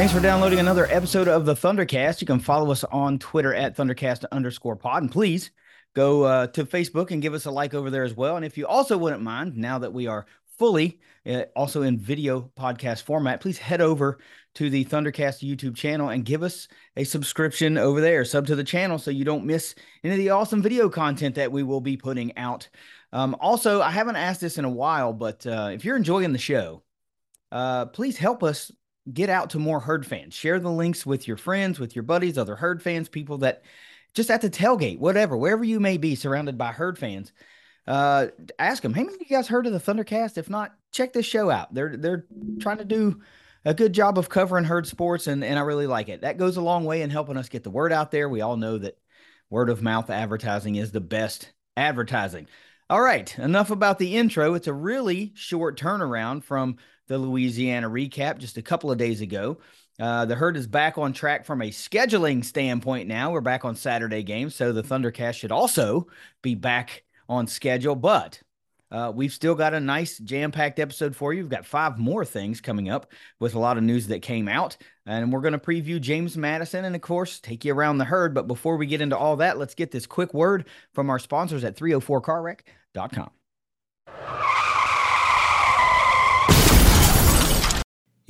Thanks for downloading another episode of the Thundercast. You can follow us on Twitter at Thundercast underscore pod. And please go uh, to Facebook and give us a like over there as well. And if you also wouldn't mind, now that we are fully uh, also in video podcast format, please head over to the Thundercast YouTube channel and give us a subscription over there, sub to the channel so you don't miss any of the awesome video content that we will be putting out. Um, also, I haven't asked this in a while, but uh, if you're enjoying the show, uh, please help us get out to more herd fans. Share the links with your friends, with your buddies, other herd fans, people that just at the tailgate, whatever, wherever you may be, surrounded by herd fans. Uh, ask them, hey, man, you guys heard of the Thundercast? If not, check this show out. They're they're trying to do a good job of covering herd sports, and and I really like it. That goes a long way in helping us get the word out there. We all know that word of mouth advertising is the best advertising. All right, enough about the intro. It's a really short turnaround from the Louisiana recap just a couple of days ago. Uh, the herd is back on track from a scheduling standpoint now. We're back on Saturday games, so the Thundercast should also be back on schedule. But uh, we've still got a nice jam packed episode for you. We've got five more things coming up with a lot of news that came out. And we're going to preview James Madison and, of course, take you around the herd. But before we get into all that, let's get this quick word from our sponsors at 304carwreck.com.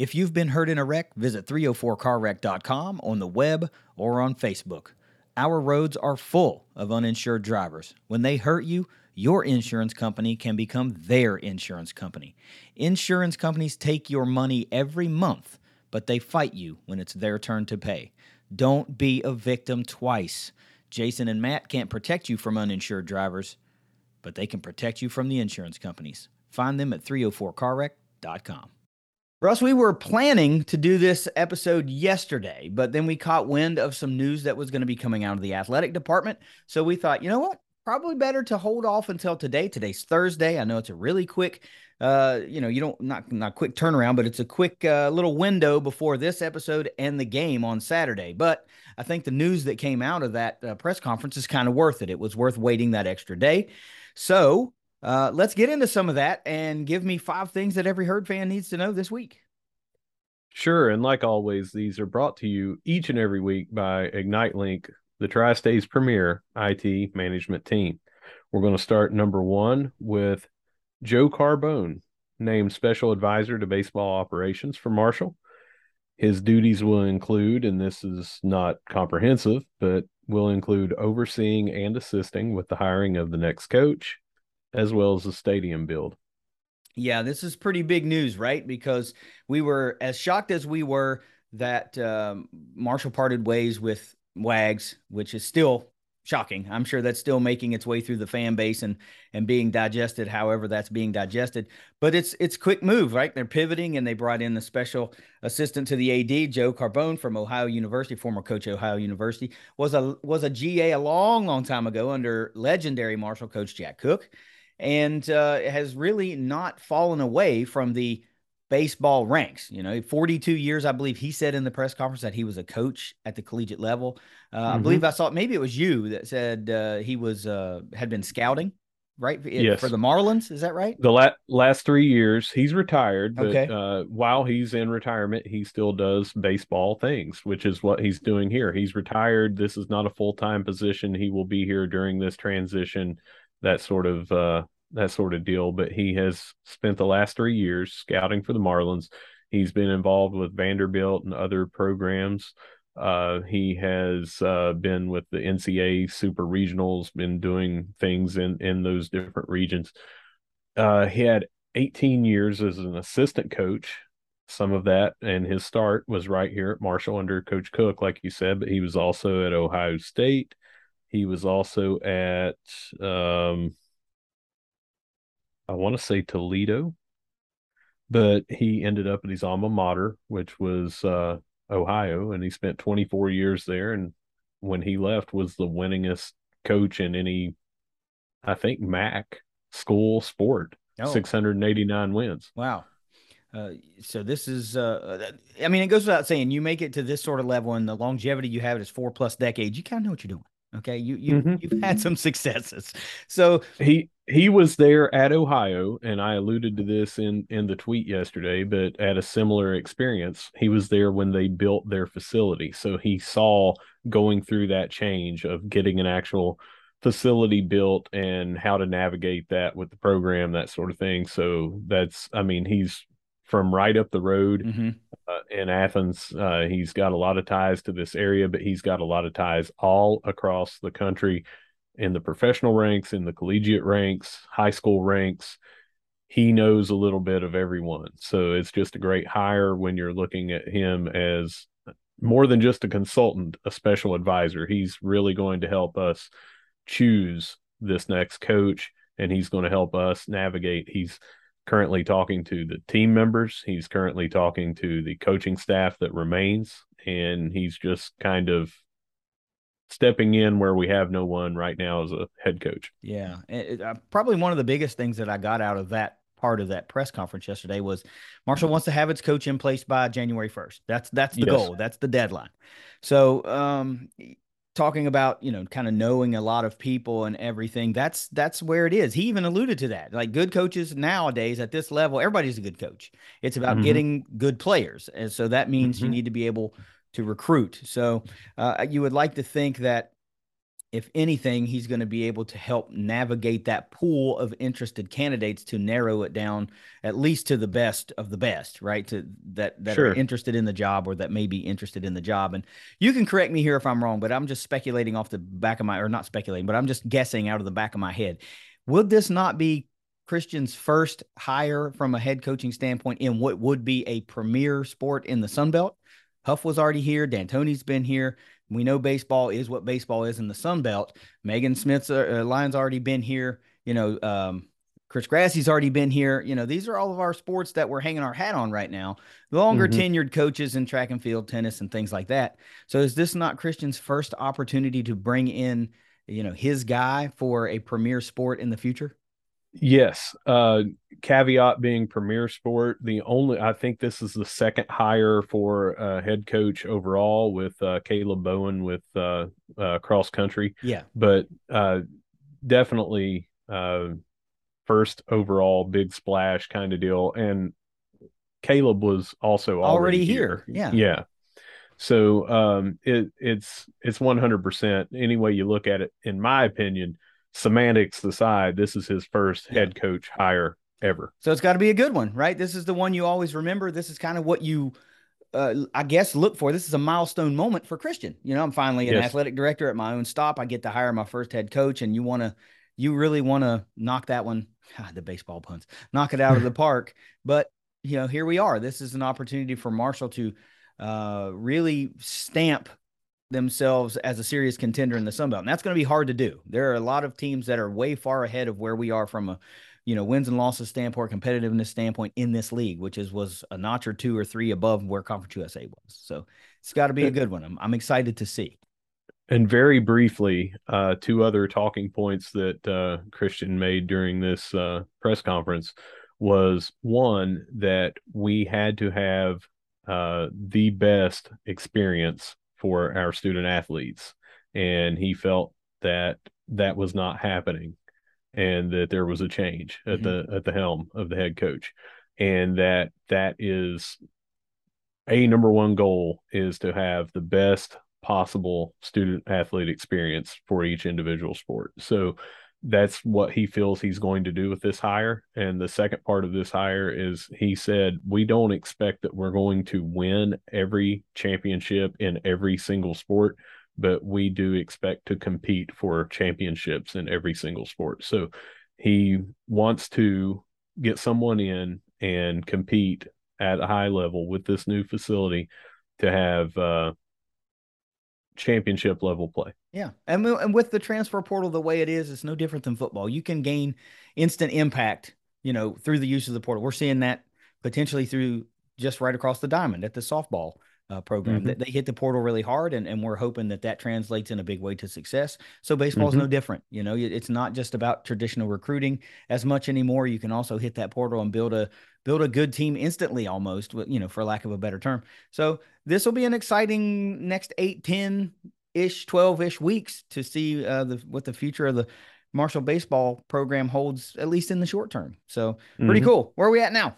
If you've been hurt in a wreck, visit 304carwreck.com on the web or on Facebook. Our roads are full of uninsured drivers. When they hurt you, your insurance company can become their insurance company. Insurance companies take your money every month, but they fight you when it's their turn to pay. Don't be a victim twice. Jason and Matt can't protect you from uninsured drivers, but they can protect you from the insurance companies. Find them at 304carwreck.com. Russ, we were planning to do this episode yesterday, but then we caught wind of some news that was going to be coming out of the athletic department. So we thought, you know what? Probably better to hold off until today. Today's Thursday. I know it's a really quick, uh, you know, you don't not not quick turnaround, but it's a quick uh, little window before this episode and the game on Saturday. But I think the news that came out of that uh, press conference is kind of worth it. It was worth waiting that extra day. So uh, let's get into some of that and give me five things that every herd fan needs to know this week. Sure. And like always, these are brought to you each and every week by Ignite Link, the Tri State's premier IT management team. We're going to start number one with Joe Carbone, named special advisor to baseball operations for Marshall. His duties will include, and this is not comprehensive, but will include overseeing and assisting with the hiring of the next coach, as well as the stadium build. Yeah, this is pretty big news, right? Because we were as shocked as we were that um, Marshall parted ways with Wags, which is still shocking. I'm sure that's still making its way through the fan base and and being digested, however that's being digested. But it's it's quick move, right? They're pivoting and they brought in the special assistant to the AD, Joe Carbone from Ohio University, former coach Ohio University, was a was a GA a long, long time ago under legendary Marshall coach Jack Cook and uh, has really not fallen away from the baseball ranks. You know, 42 years, I believe he said in the press conference that he was a coach at the collegiate level. Uh, mm-hmm. I believe I saw maybe it was you that said uh, he was uh, had been scouting. Right yes. for the Marlins, is that right? The la- last three years, he's retired, but okay. Uh, while he's in retirement, he still does baseball things, which is what he's doing here. He's retired. This is not a full time position. He will be here during this transition that sort of uh, that sort of deal. But he has spent the last three years scouting for the Marlins. He's been involved with Vanderbilt and other programs. Uh, he has uh, been with the NCAA Super Regionals, been doing things in in those different regions. Uh, he had 18 years as an assistant coach. Some of that and his start was right here at Marshall under Coach Cook, like you said, but he was also at Ohio State. He was also at um, I want to say Toledo, but he ended up at his alma mater, which was uh, Ohio, and he spent 24 years there and when he left was the winningest coach in any, I think, MAC school sport. Oh. 689 wins. Wow. Uh, so this is, uh, I mean, it goes without saying, you make it to this sort of level, and the longevity you have is four plus decades. You kind of know what you're doing. Okay, you you mm-hmm. you've had some successes. So he he was there at Ohio, and I alluded to this in in the tweet yesterday, but at a similar experience, he was there when they built their facility. So he saw going through that change of getting an actual facility built and how to navigate that with the program, that sort of thing. So that's, I mean, he's from right up the road mm-hmm. uh, in Athens. Uh, he's got a lot of ties to this area, but he's got a lot of ties all across the country in the professional ranks, in the collegiate ranks, high school ranks. He knows a little bit of everyone. So it's just a great hire when you're looking at him as more than just a consultant, a special advisor. He's really going to help us choose this next coach and he's going to help us navigate. He's currently talking to the team members. He's currently talking to the coaching staff that remains, and he's just kind of stepping in where we have no one right now as a head coach. Yeah, it, uh, probably one of the biggest things that I got out of that part of that press conference yesterday was Marshall wants to have its coach in place by January 1st. That's that's the yes. goal. That's the deadline. So, um, talking about you know kind of knowing a lot of people and everything that's that's where it is he even alluded to that like good coaches nowadays at this level everybody's a good coach it's about mm-hmm. getting good players and so that means mm-hmm. you need to be able to recruit so uh, you would like to think that if anything, he's going to be able to help navigate that pool of interested candidates to narrow it down at least to the best of the best, right? To that that sure. are interested in the job or that may be interested in the job. And you can correct me here if I'm wrong, but I'm just speculating off the back of my or not speculating, but I'm just guessing out of the back of my head. Would this not be Christian's first hire from a head coaching standpoint in what would be a premier sport in the Sun Belt? Huff was already here. D'Antoni's been here. We know baseball is what baseball is in the Sun Belt. Megan Smith's uh, uh, Lyons already been here. You know, um, Chris Grassie's already been here. You know, these are all of our sports that we're hanging our hat on right now. Longer mm-hmm. tenured coaches in track and field, tennis, and things like that. So, is this not Christian's first opportunity to bring in, you know, his guy for a premier sport in the future? Yes. Uh, caveat being premier sport. The only, I think this is the second hire for uh, head coach overall with uh, Caleb Bowen with uh, uh, cross country. Yeah. But uh, definitely uh, first overall big splash kind of deal. And Caleb was also already, already here. here. Yeah. Yeah. So um, it, it's it's 100% any way you look at it, in my opinion semantics aside, this is his first head coach hire ever. So it's got to be a good one, right? This is the one you always remember. This is kind of what you, uh, I guess, look for. This is a milestone moment for Christian. You know, I'm finally an yes. athletic director at my own stop. I get to hire my first head coach, and you want to, you really want to knock that one, God, the baseball puns, knock it out of the park. But you know, here we are. This is an opportunity for Marshall to uh, really stamp themselves as a serious contender in the Sun Belt. And that's going to be hard to do. There are a lot of teams that are way far ahead of where we are from a you know wins and losses standpoint, competitiveness standpoint in this league, which is was a notch or two or three above where Conference USA was. So it's got to be a good one. I'm, I'm excited to see. And very briefly, uh, two other talking points that uh, Christian made during this uh, press conference was one that we had to have uh, the best experience for our student athletes. And he felt that that was not happening and that there was a change at mm-hmm. the at the helm of the head coach. And that that is a number one goal is to have the best possible student athlete experience for each individual sport. So that's what he feels he's going to do with this hire. And the second part of this hire is he said, We don't expect that we're going to win every championship in every single sport, but we do expect to compete for championships in every single sport. So he wants to get someone in and compete at a high level with this new facility to have uh, championship level play. Yeah. And, and with the transfer portal the way it is, it's no different than football. You can gain instant impact, you know, through the use of the portal. We're seeing that potentially through just right across the diamond at the softball uh, program. Mm-hmm. They hit the portal really hard, and, and we're hoping that that translates in a big way to success. So baseball is mm-hmm. no different. You know, it's not just about traditional recruiting as much anymore. You can also hit that portal and build a build a good team instantly, almost. You know, for lack of a better term. So this will be an exciting next eight, 10 ish, twelve ish weeks to see uh, the what the future of the Marshall baseball program holds, at least in the short term. So pretty mm-hmm. cool. Where are we at now?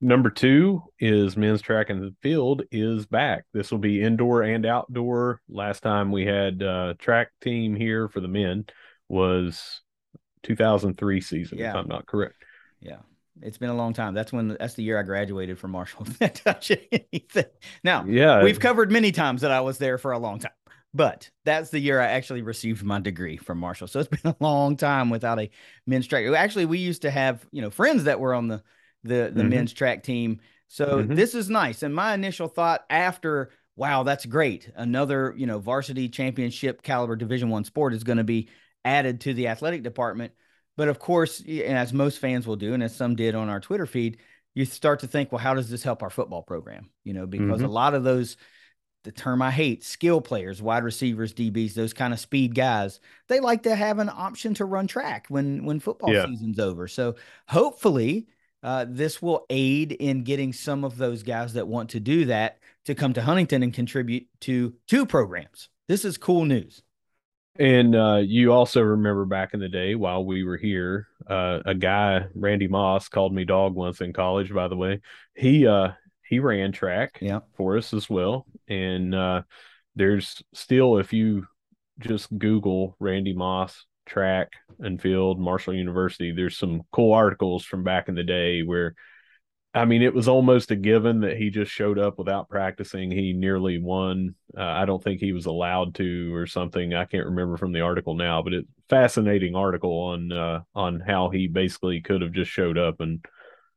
Number two is men's track and field is back. This will be indoor and outdoor. Last time we had uh, track team here for the men was 2003 season, yeah. if I'm not correct. Yeah, it's been a long time. That's when that's the year I graduated from Marshall. now, yeah, we've covered many times that I was there for a long time, but that's the year I actually received my degree from Marshall. So it's been a long time without a men's track. Actually, we used to have you know friends that were on the the the mm-hmm. men's track team. So mm-hmm. this is nice. And my initial thought after, wow, that's great. Another, you know, varsity championship caliber division one sport is going to be added to the athletic department. But of course, as most fans will do, and as some did on our Twitter feed, you start to think, well, how does this help our football program? You know, because mm-hmm. a lot of those, the term I hate, skill players, wide receivers, DBs, those kind of speed guys, they like to have an option to run track when when football yeah. season's over. So hopefully uh, this will aid in getting some of those guys that want to do that to come to Huntington and contribute to two programs. This is cool news. And uh, you also remember back in the day while we were here, uh, a guy, Randy Moss, called me dog once in college. By the way, he uh, he ran track yeah. for us as well. And uh, there's still, if you just Google Randy Moss track and field, Marshall University, there's some cool articles from back in the day where I mean, it was almost a given that he just showed up without practicing. He nearly won. Uh, I don't think he was allowed to, or something. I can't remember from the article now, but it's fascinating article on uh, on how he basically could have just showed up and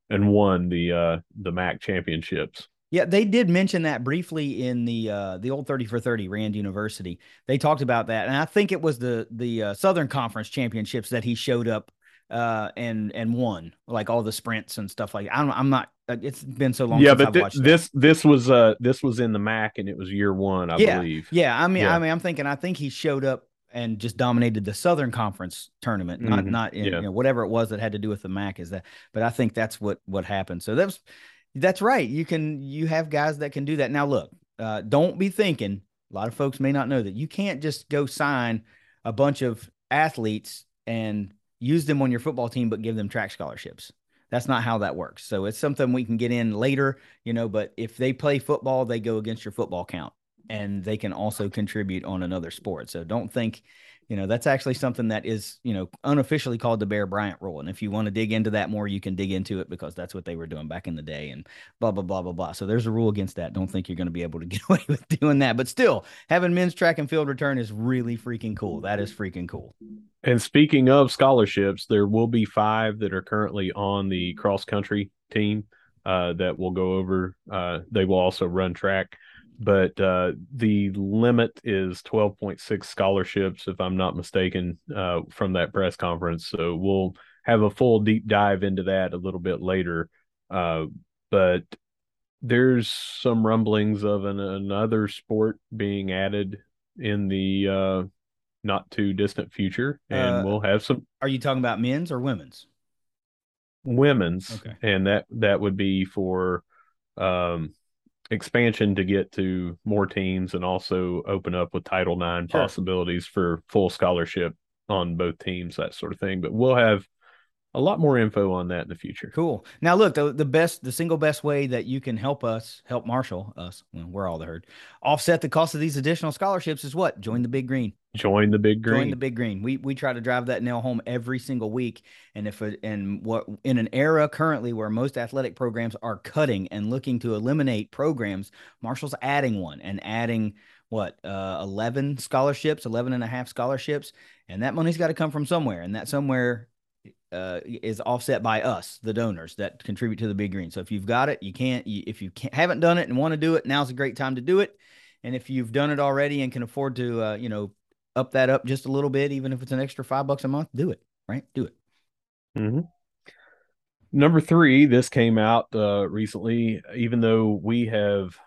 and won the uh, the MAC championships. Yeah, they did mention that briefly in the uh, the old thirty for thirty Rand University. They talked about that, and I think it was the the uh, Southern Conference championships that he showed up uh, and and won like all the sprints and stuff like. That. I'm I'm not. It's been so long. Yeah, but th- this this was uh this was in the MAC and it was year one, I yeah, believe. Yeah, I mean, yeah. I mean, I'm thinking. I think he showed up and just dominated the Southern Conference tournament, not mm-hmm. not in, yeah. you know, whatever it was that had to do with the MAC. Is that? But I think that's what what happened. So that's that's right. You can you have guys that can do that. Now look, uh, don't be thinking. A lot of folks may not know that you can't just go sign a bunch of athletes and use them on your football team, but give them track scholarships. That's not how that works. So it's something we can get in later, you know. But if they play football, they go against your football count, and they can also contribute on another sport. So don't think you know that's actually something that is you know unofficially called the bear bryant rule. And if you want to dig into that more you can dig into it because that's what they were doing back in the day and blah blah blah blah blah. So there's a rule against that. Don't think you're going to be able to get away with doing that. But still having men's track and field return is really freaking cool. That is freaking cool. And speaking of scholarships there will be five that are currently on the cross country team uh, that will go over uh, they will also run track but uh, the limit is 12.6 scholarships, if I'm not mistaken, uh, from that press conference. So we'll have a full deep dive into that a little bit later. Uh, but there's some rumblings of an, another sport being added in the uh, not too distant future, and uh, we'll have some. Are you talking about men's or women's? Women's, okay, and that that would be for um, expansion to get to more teams and also open up with Title IX sure. possibilities for full scholarship on both teams, that sort of thing. But we'll have a lot more info on that in the future. Cool. Now, look, the, the best, the single best way that you can help us, help Marshall, us, we're all the herd, offset the cost of these additional scholarships is what? Join the Big Green. Join the Big Green. Join the Big Green. We we try to drive that nail home every single week. And if it, and what in an era currently where most athletic programs are cutting and looking to eliminate programs, Marshall's adding one and adding what uh 11 scholarships 11 and a half scholarships and that money's got to come from somewhere and that somewhere uh, is offset by us, the donors that contribute to the Big Green. So if you've got it, you can't. You, if you can't, haven't done it and want to do it, now's a great time to do it. And if you've done it already and can afford to, uh, you know, up that up just a little bit, even if it's an extra five bucks a month, do it. Right, do it. Mm-hmm. Number three, this came out uh, recently. Even though we have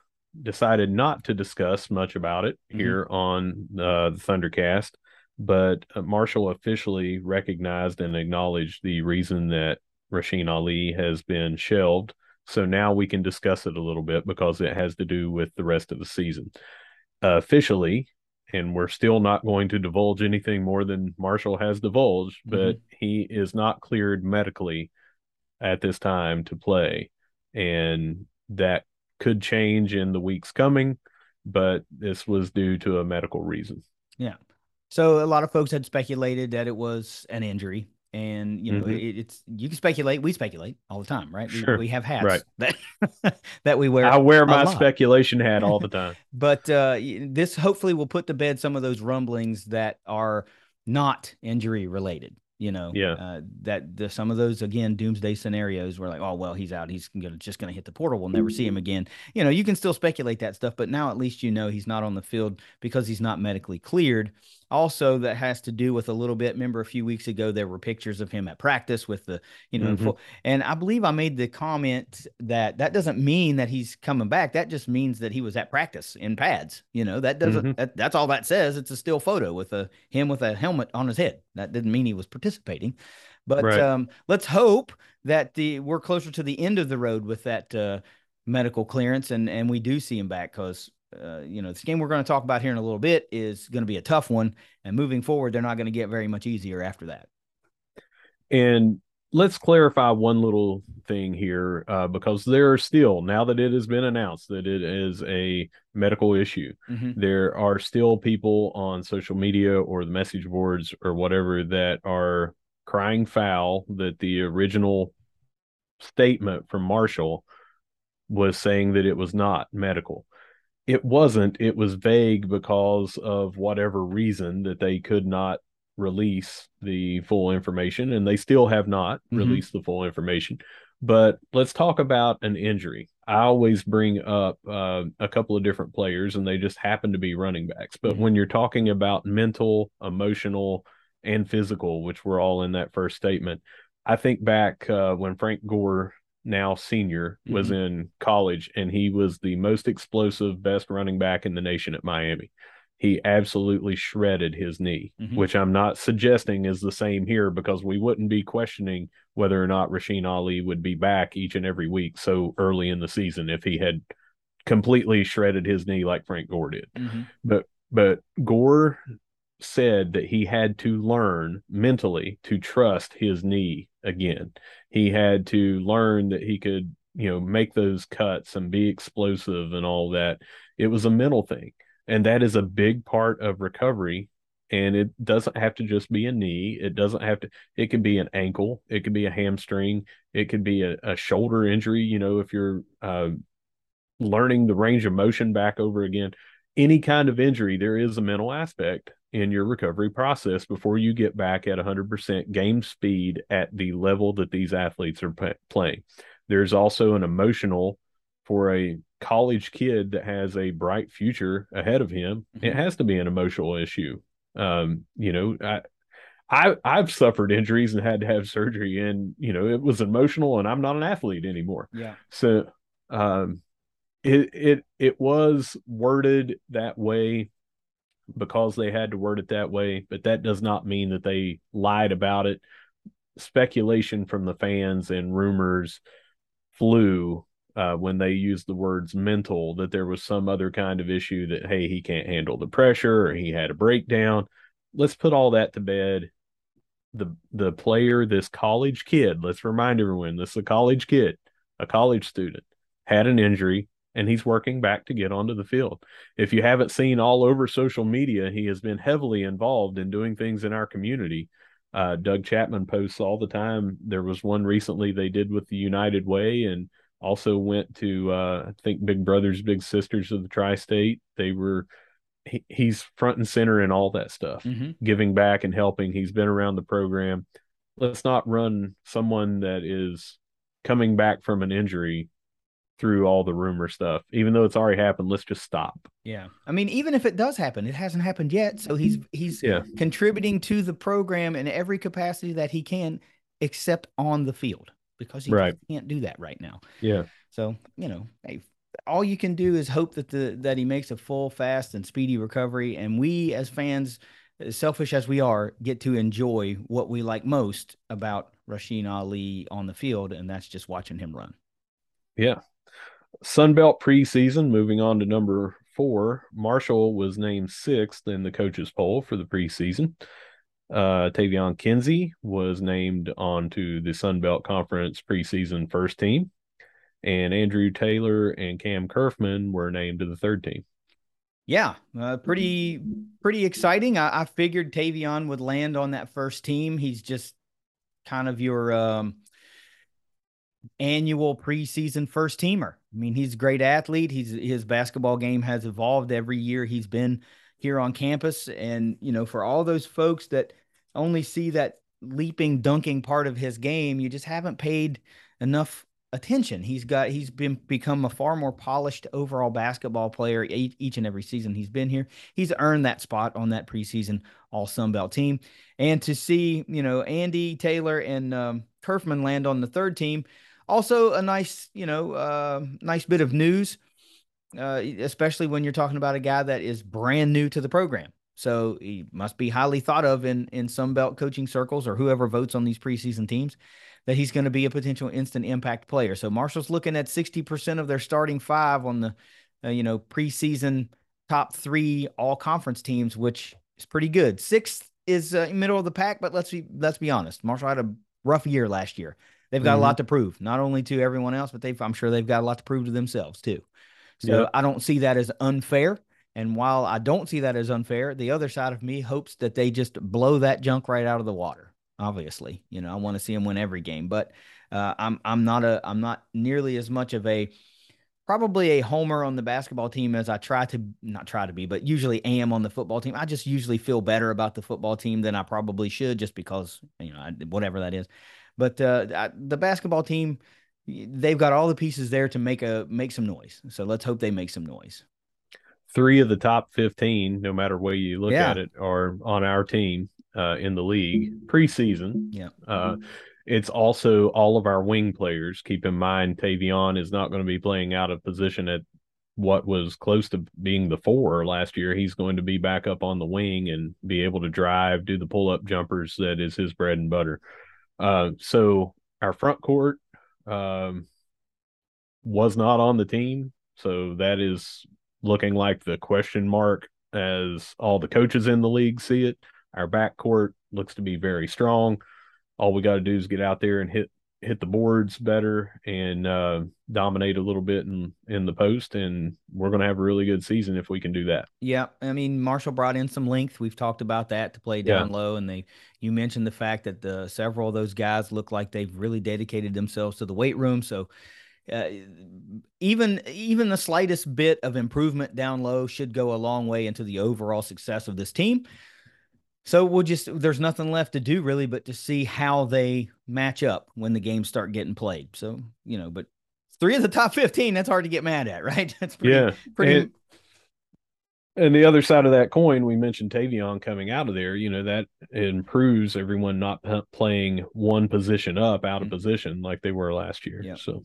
decided not to discuss much about it mm-hmm. here on uh, the Thundercast, but uh, Marshall officially recognized and acknowledged the reason that Rasheen Ali has been shelved. So now we can discuss it a little bit because it has to do with the rest of the season. Uh, officially, and we're still not going to divulge anything more than Marshall has divulged, mm-hmm. but mm-hmm. he is not cleared medically at this time to play. And that could change in the weeks coming, but this was due to a medical reason. Yeah. So a lot of folks had speculated that it was an injury and you know mm-hmm. it, it's you can speculate we speculate all the time right sure. we, we have hats right. that that we wear i wear my speculation hat all the time but uh this hopefully will put to bed some of those rumblings that are not injury related you know yeah. uh, that the, some of those again doomsday scenarios were like oh well he's out. He's gonna just gonna hit the portal. We'll never see him again. You know you can still speculate that stuff but now at least you know he's not on the field because he's not medically cleared. Also that has to do with a little bit remember a few weeks ago there were pictures of him at practice with the you know mm-hmm. full, and i believe i made the comment that that doesn't mean that he's coming back. That just means that he was at practice in pads you know? That doesn't mm-hmm. that, that's all that says. It's a still photo with a him with a helmet on his head. That didn't mean he was participating but right. um, let's hope that the we're closer to the end of the road with that uh, medical clearance and and we do see him back because uh, you know, this game we're going to talk about here in a little bit is going to be a tough one. And moving forward, they're not going to get very much easier after that. And let's clarify one little thing here uh, because there are still, now that it has been announced that it is a medical issue, mm-hmm. there are still people on social media or the message boards or whatever that are crying foul that the original statement from Marshall was saying that it was not medical it wasn't it was vague because of whatever reason that they could not release the full information and they still have not mm-hmm. released the full information but let's talk about an injury i always bring up uh, a couple of different players and they just happen to be running backs but mm-hmm. when you're talking about mental emotional and physical which were all in that first statement i think back uh, when frank gore now senior, was mm-hmm. in college, and he was the most explosive, best running back in the nation at Miami. He absolutely shredded his knee, mm-hmm. which I'm not suggesting is the same here because we wouldn't be questioning whether or not Rasheen Ali would be back each and every week so early in the season if he had completely shredded his knee like Frank Gore did. Mm-hmm. But but Gore said that he had to learn mentally to trust his knee again. He had to learn that he could, you know, make those cuts and be explosive and all that. It was a mental thing. And that is a big part of recovery. And it doesn't have to just be a knee. It doesn't have to, it could be an ankle. It could be a hamstring. It could be a, a shoulder injury. You know, if you're uh, learning the range of motion back over again, any kind of injury, there is a mental aspect in your recovery process before you get back at 100% game speed at the level that these athletes are p- playing. There's also an emotional for a college kid that has a bright future ahead of him. Mm-hmm. It has to be an emotional issue. Um, you know, I, I I've suffered injuries and had to have surgery, and you know it was emotional, and I'm not an athlete anymore. Yeah. So, um, it it it was worded that way because they had to word it that way, but that does not mean that they lied about it. Speculation from the fans and rumors flew uh, when they used the words mental that there was some other kind of issue that hey he can't handle the pressure or he had a breakdown. Let's put all that to bed. The the player, this college kid, let's remind everyone this is a college kid, a college student, had an injury, and he's working back to get onto the field. If you haven't seen all over social media, he has been heavily involved in doing things in our community. Uh, Doug Chapman posts all the time. There was one recently they did with the United Way and also went to, uh, I think, Big Brothers, Big Sisters of the Tri State. They were, he, he's front and center in all that stuff, mm-hmm. giving back and helping. He's been around the program. Let's not run someone that is coming back from an injury through all the rumor stuff. Even though it's already happened, let's just stop. Yeah. I mean, even if it does happen, it hasn't happened yet. So he's he's yeah. contributing to the program in every capacity that he can, except on the field, because he right. can't do that right now. Yeah. So, you know, hey, all you can do is hope that the that he makes a full, fast, and speedy recovery. And we, as fans, as selfish as we are, get to enjoy what we like most about Rasheen Ali on the field, and that's just watching him run. Yeah. Sunbelt preseason, moving on to number four. Marshall was named sixth in the coaches poll for the preseason. Uh, Taevion Kinsey was named onto the Sun Belt Conference preseason first team, and Andrew Taylor and Cam Curfman were named to the third team. Yeah, uh, pretty pretty exciting. I, I, figured Taevion would land on that first team. He's just kind of your um, annual preseason first teamer. I mean, he's a great athlete. He's his basketball game has evolved every year he's been here on campus, and you know, for all those folks that only see that leaping, dunking part of his game. You just haven't paid enough attention. He's got he's been become a far more polished overall basketball player each, and every season he's been here. He's earned that spot on that preseason All Sun Belt team, and to see you know Andy Taylor and um, Curfman land on the third team, also a nice you know uh, nice bit of news, uh, especially when you're talking about a guy that is brand new to the program. So he must be highly thought of in in Sun Belt coaching circles or whoever votes on these preseason teams that he's going to be a potential instant impact player. So Marshall's looking at 60% of their starting five on the uh, you know preseason top 3 all conference teams which is pretty good. Sixth is uh, middle of the pack, but let's be let's be honest. Marshall had a rough year last year. They've got mm-hmm. a lot to prove, not only to everyone else, but they've I'm sure they've got a lot to prove to themselves too. So I don't see that as unfair. And while I don't see that as unfair, the other side of me hopes that they just blow that junk right out of the water. Obviously, you know, I want to see them win every game, but uh, I'm I'm not a I'm not nearly as much of a probably a homer on the basketball team as I try to not try to be, but usually am on the football team. I just usually feel better about the football team than I probably should, just because you know whatever that is. But uh, I, the basketball team, they've got all the pieces there to make a make some noise. So let's hope they make some noise three of the top 15, no matter way you look yeah. at it, are on our team uh, in the league preseason. Yeah. Uh, it's also all of our wing players. Keep in mind, Taevion is not going to be playing out of position at what was close to being the four last year. He's going to be back up on the wing and be able to drive, do the pull up jumpers. That is his bread and butter. Uh, so our front court um, was not on the team. So that is looking like the question mark as all the coaches in the league see it. Our backcourt looks to be very strong. All we got to do is get out there and hit hit the boards better and uh, dominate a little bit in in the post, and we're going to have a really good season if we can do that. Yeah, I mean Marshall brought in some length. We've talked about that to play down yeah. low, and they you mentioned the fact that the several of those guys look like they've really dedicated themselves to the weight room. So uh, even even the slightest bit of improvement down low should go a long way into the overall success of this team. So we'll just there's nothing left to do really but to see how they match up when the games start getting played. So, you know, but three of the top 15, that's hard to get mad at, right? That's pretty, yeah. pretty and, and the other side of that coin, we mentioned Taevion coming out of there. You know that improves everyone not playing one position up out of mm-hmm. position like they were last year. Yep. So,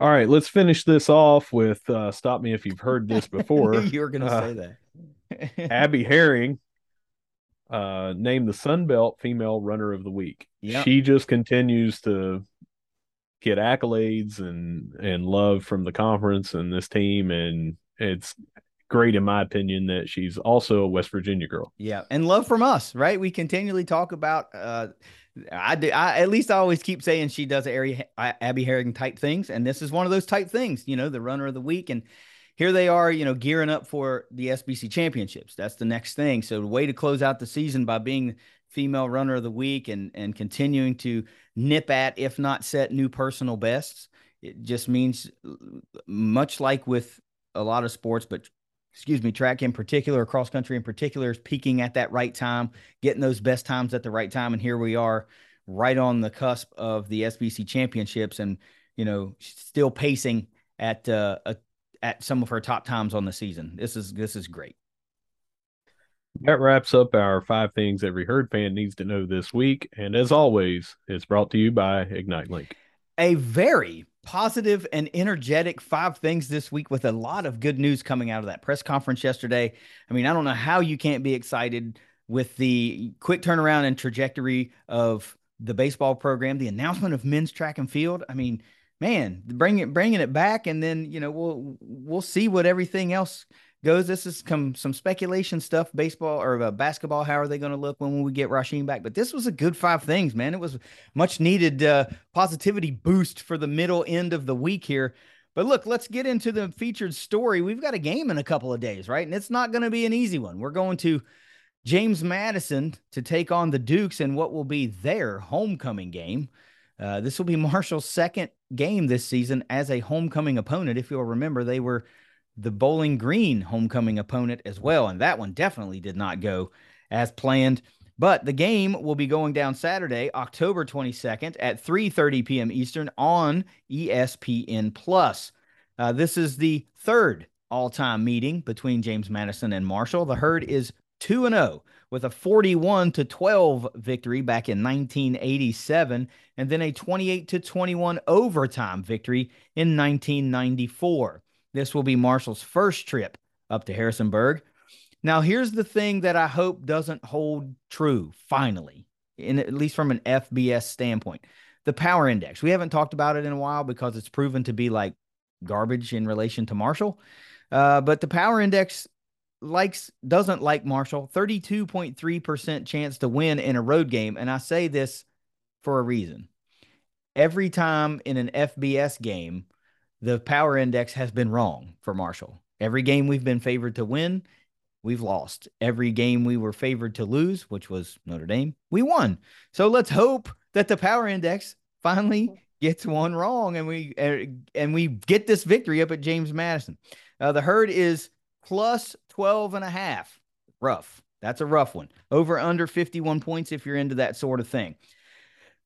all right, let's finish this off with uh, stop me if you've heard this before. you were going to uh, say that. Abby Herring uh, named the Sun Belt Female Runner of the Week. Yep. She just continues to get accolades and and love from the conference and this team, and it's great in my opinion that she's also a West Virginia girl. Yeah, and love from us, right? We continually talk about uh, I do. I at least I always keep saying she does Ari, Abby Herring type things, and this is one of those type things. You know, the runner of the week, and here they are. You know, gearing up for the SBC championships. That's the next thing. So way to close out the season by being female runner of the week and and continuing to nip at, if not set new personal bests. It just means much like with a lot of sports, but excuse me, track in particular, cross country in particular, is peaking at that right time, getting those best times at the right time. And here we are right on the cusp of the SBC championships and, you know, still pacing at, uh, a, at some of her top times on the season. This is, this is great. That wraps up our five things every herd fan needs to know this week. And as always, it's brought to you by Ignite Link. A very positive and energetic five things this week with a lot of good news coming out of that press conference yesterday. I mean, I don't know how you can't be excited with the quick turnaround and trajectory of the baseball program, the announcement of men's track and field. I mean, man, bring it, bringing it back, and then you know we'll we'll see what everything else goes. This is some some speculation stuff. Baseball or uh, basketball. How are they going to look when we get Rasheen back? But this was a good five things, man. It was much needed uh, positivity boost for the middle end of the week here. But look, let's get into the featured story. We've got a game in a couple of days, right? And it's not going to be an easy one. We're going to James Madison to take on the Dukes in what will be their homecoming game. Uh, this will be Marshall's second game this season as a homecoming opponent. If you'll remember, they were the Bowling Green homecoming opponent as well, and that one definitely did not go as planned. But the game will be going down Saturday, October 22nd at 3:30 p.m. Eastern on ESPN Plus. Uh, this is the third all-time meeting between James Madison and Marshall. The herd is 2 and 0 with a 41 to 12 victory back in 1987 and then a 28 to 21 overtime victory in 1994. This will be Marshall's first trip up to Harrisonburg. Now, here's the thing that I hope doesn't hold true finally, in at least from an FBS standpoint. The power index. We haven't talked about it in a while because it's proven to be like garbage in relation to Marshall. Uh, but the power index likes doesn't like Marshall. 32.3% chance to win in a road game. And I say this for a reason. Every time in an FBS game, the power index has been wrong for Marshall. Every game we've been favored to win, we've lost. Every game we were favored to lose, which was Notre Dame, we won. So let's hope that the power index finally gets one wrong and we and we get this victory up at James Madison. Uh, the herd is plus 12 and a half. Rough. That's a rough one. Over under 51 points if you're into that sort of thing.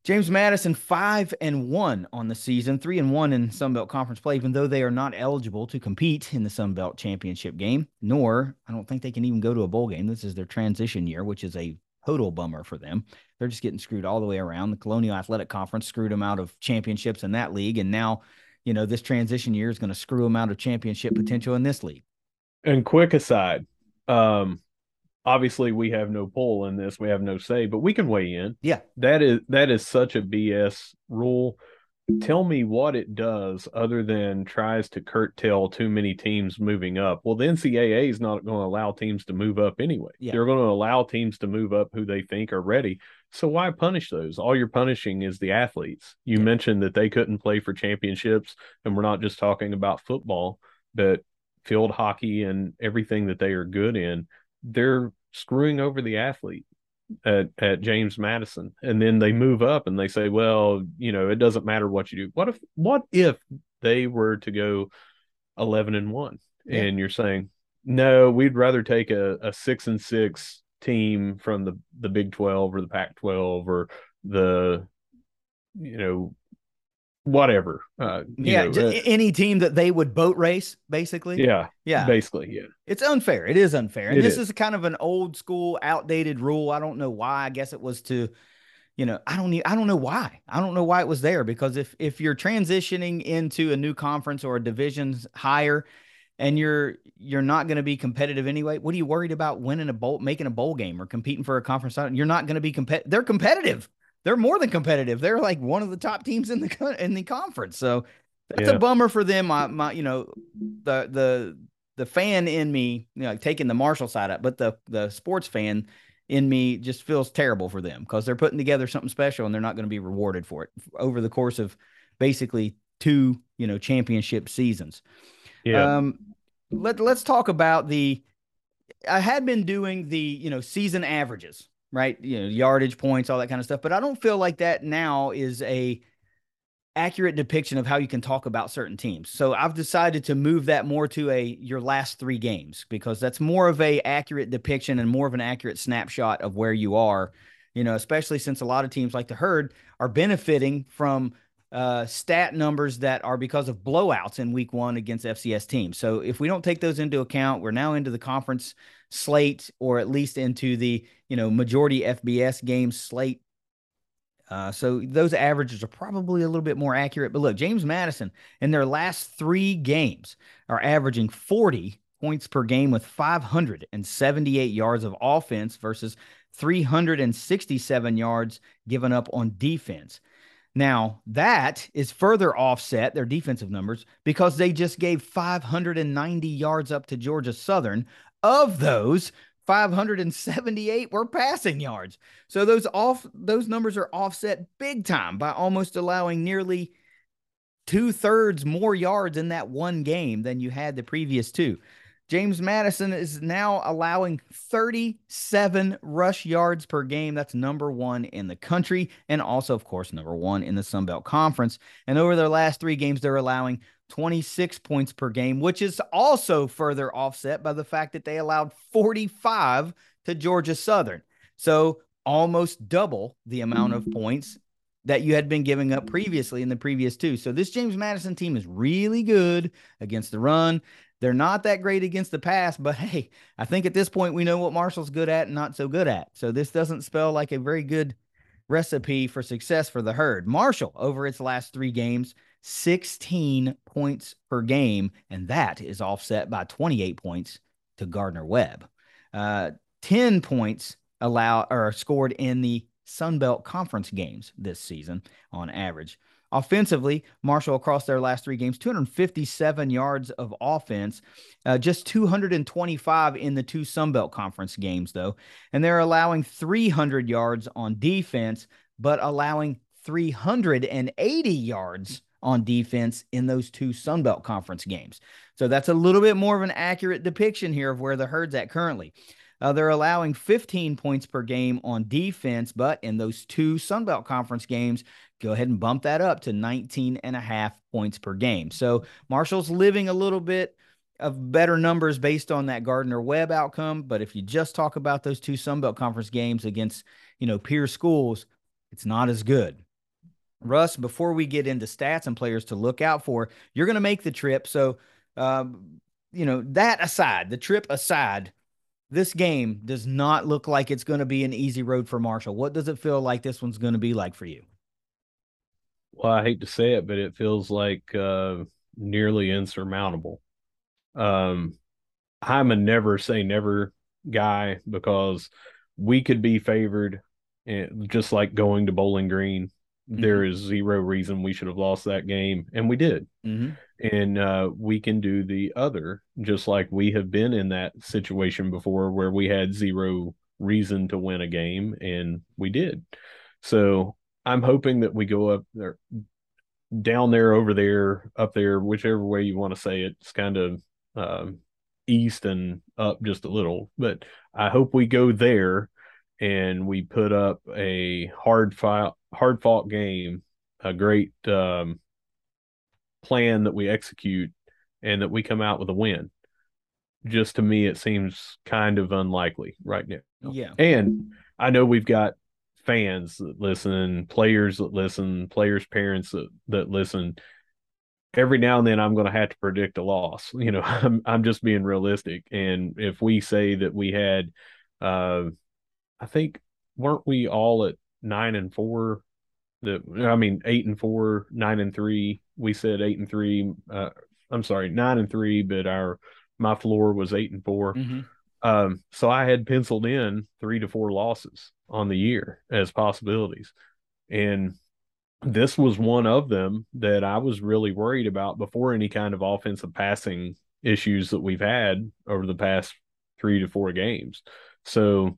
James Madison five and one on the season, three and one in Sun Belt Conference play, even though they are not eligible to compete in the Sun Belt Championship game. Nor I don't think they can even go to a bowl game. This is their transition year, which is a total bummer for them. They're just getting screwed all the way around. The Colonial Athletic Conference screwed them out of championships in that league, and now, you know, this transition year is going to screw them out of championship potential in this league. And quick aside, um, obviously we have no pull in this, we have no say, but we can weigh in. Yeah. That is that is such a BS rule. Tell me what it does other than tries to curtail too many teams moving up. Well, the NCAA is not going to allow teams to move up anyway. Yeah. They're going to allow teams to move up who they think are ready. So why punish those? All you're punishing is the athletes. You yeah. mentioned that they couldn't play for championships, and we're not just talking about football, but field hockey and everything that they are good in, they're screwing over the athlete at, at James Madison. And then they move up and they say, well, you know, it doesn't matter what you do. What if what if they were to go 11 and 1 yeah. and you're saying, no, we'd rather take a, a 6 and 6 team from the the Big 12 or the Pac 12 or the you know whatever. Uh, yeah, know, uh, any team that they would boat race, basically. Yeah, yeah, basically, yeah. It's unfair. It is unfair, and it this is. is. kind of an old school, outdated rule. I don't know why. I guess it was to, you know, I don't need. I don't know why. I don't know why it was there because if if you're transitioning into a new conference or a divisions higher. And you're you're not going to be competitive anyway. What are you worried about winning a bowl, making a bowl game, or competing for a conference? You're not going to be competitive. They're competitive they're more than competitive. They're like one of the top teams in the in the conference. So that's yeah. a bummer for them. My, my, you know, the the the fan in me, you know, taking the Marshall side up, but the the sports fan in me just feels terrible for them because they're putting together something special and they're not going to be rewarded for it over the course of basically two, you know, championship seasons. Yeah. Um, let let's talk about the. I had been doing the you know season averages right? You know, yardage points, all that kind of stuff. But I don't feel like that now is a accurate depiction of how you can talk about certain teams. So I've decided to move that more to a your last 3 games because that's more of a accurate depiction and more of an accurate snapshot of where you are, you know, especially since a lot of teams like the Herd are benefiting from uh, stat numbers that are because of blowouts in week 1 against FCS teams. So if we don't take those into account, we're now into the conference slate or at least into the you know majority FBS game slate. Uh, so those averages are probably a little bit more accurate. But look, James Madison in their last three games are averaging 40 points per game with 578 yards of offense versus 367 yards given up on defense. Now, that is further offset their defensive numbers because they just gave 590 yards up to Georgia Southern. Of those, 578 were passing yards. So those off those numbers are offset big time by almost allowing nearly two thirds more yards in that one game than you had the previous two. James Madison is now allowing 37 rush yards per game. That's number one in the country, and also, of course, number one in the Sun Belt Conference. And over their last three games, they're allowing 26 points per game, which is also further offset by the fact that they allowed 45 to Georgia Southern. So almost double the amount of points that you had been giving up previously in the previous two. So this James Madison team is really good against the run. They're not that great against the pass, but hey, I think at this point we know what Marshall's good at and not so good at. So this doesn't spell like a very good recipe for success for the herd. Marshall, over its last three games, 16 points per game, and that is offset by 28 points to Gardner Webb. Uh, 10 points allow or scored in the Sun Belt Conference games this season on average. Offensively, Marshall across their last three games, 257 yards of offense, uh, just 225 in the two Sunbelt Conference games, though. And they're allowing 300 yards on defense, but allowing 380 yards on defense in those two Sunbelt Conference games. So that's a little bit more of an accurate depiction here of where the herd's at currently. Uh, they're allowing 15 points per game on defense, but in those two Sunbelt Conference games, go ahead and bump that up to 19 and a half points per game. So Marshall's living a little bit of better numbers based on that Gardner Webb outcome. But if you just talk about those two Sunbelt Conference games against, you know, peer schools, it's not as good. Russ, before we get into stats and players to look out for, you're going to make the trip. So, um, you know, that aside, the trip aside, this game does not look like it's going to be an easy road for Marshall. What does it feel like this one's going to be like for you? Well, I hate to say it, but it feels like uh, nearly insurmountable. Um, I'm a never say never guy because we could be favored, and just like going to Bowling Green. Mm-hmm. There is zero reason we should have lost that game, and we did. Mm-hmm and uh, we can do the other just like we have been in that situation before where we had zero reason to win a game and we did so i'm hoping that we go up there down there over there up there whichever way you want to say it it's kind of um, east and up just a little but i hope we go there and we put up a hard fought hard fought game a great um, plan that we execute and that we come out with a win. Just to me, it seems kind of unlikely right now. Yeah. And I know we've got fans that listen, players that listen, players' parents that, that listen. Every now and then, I'm going to have to predict a loss. You know, I'm I'm just being realistic. And if we say that we had, uh, I think weren't we all at nine and four? The I mean, eight and four, nine and three we said eight and three. Uh, I'm sorry, nine and three, but our my floor was eight and 4 mm-hmm. Um, so I had penciled in three to four losses on the year as possibilities, and this was one of them that I was really worried about before any kind of offensive passing issues that we've had over the past three to four games. So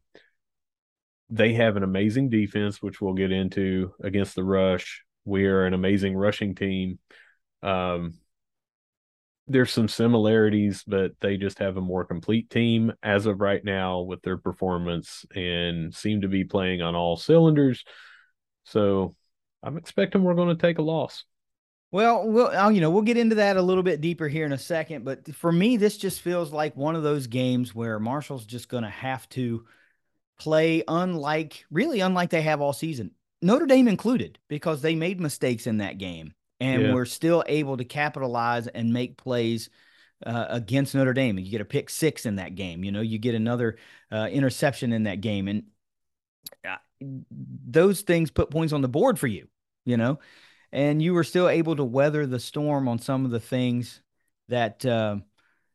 they have an amazing defense, which we'll get into against the rush. We are an amazing rushing team. Um, there's some similarities, but they just have a more complete team as of right now with their performance and seem to be playing on all cylinders. So I'm expecting we're going to take a loss. Well, we'll you know we'll get into that a little bit deeper here in a second, but for me, this just feels like one of those games where Marshall's just going to have to play unlike, really unlike they have all season. Notre Dame included, because they made mistakes in that game and yeah. were still able to capitalize and make plays uh, against Notre Dame. You get a pick six in that game. You know, you get another uh, interception in that game, and those things put points on the board for you, you know, and you were still able to weather the storm on some of the things that uh,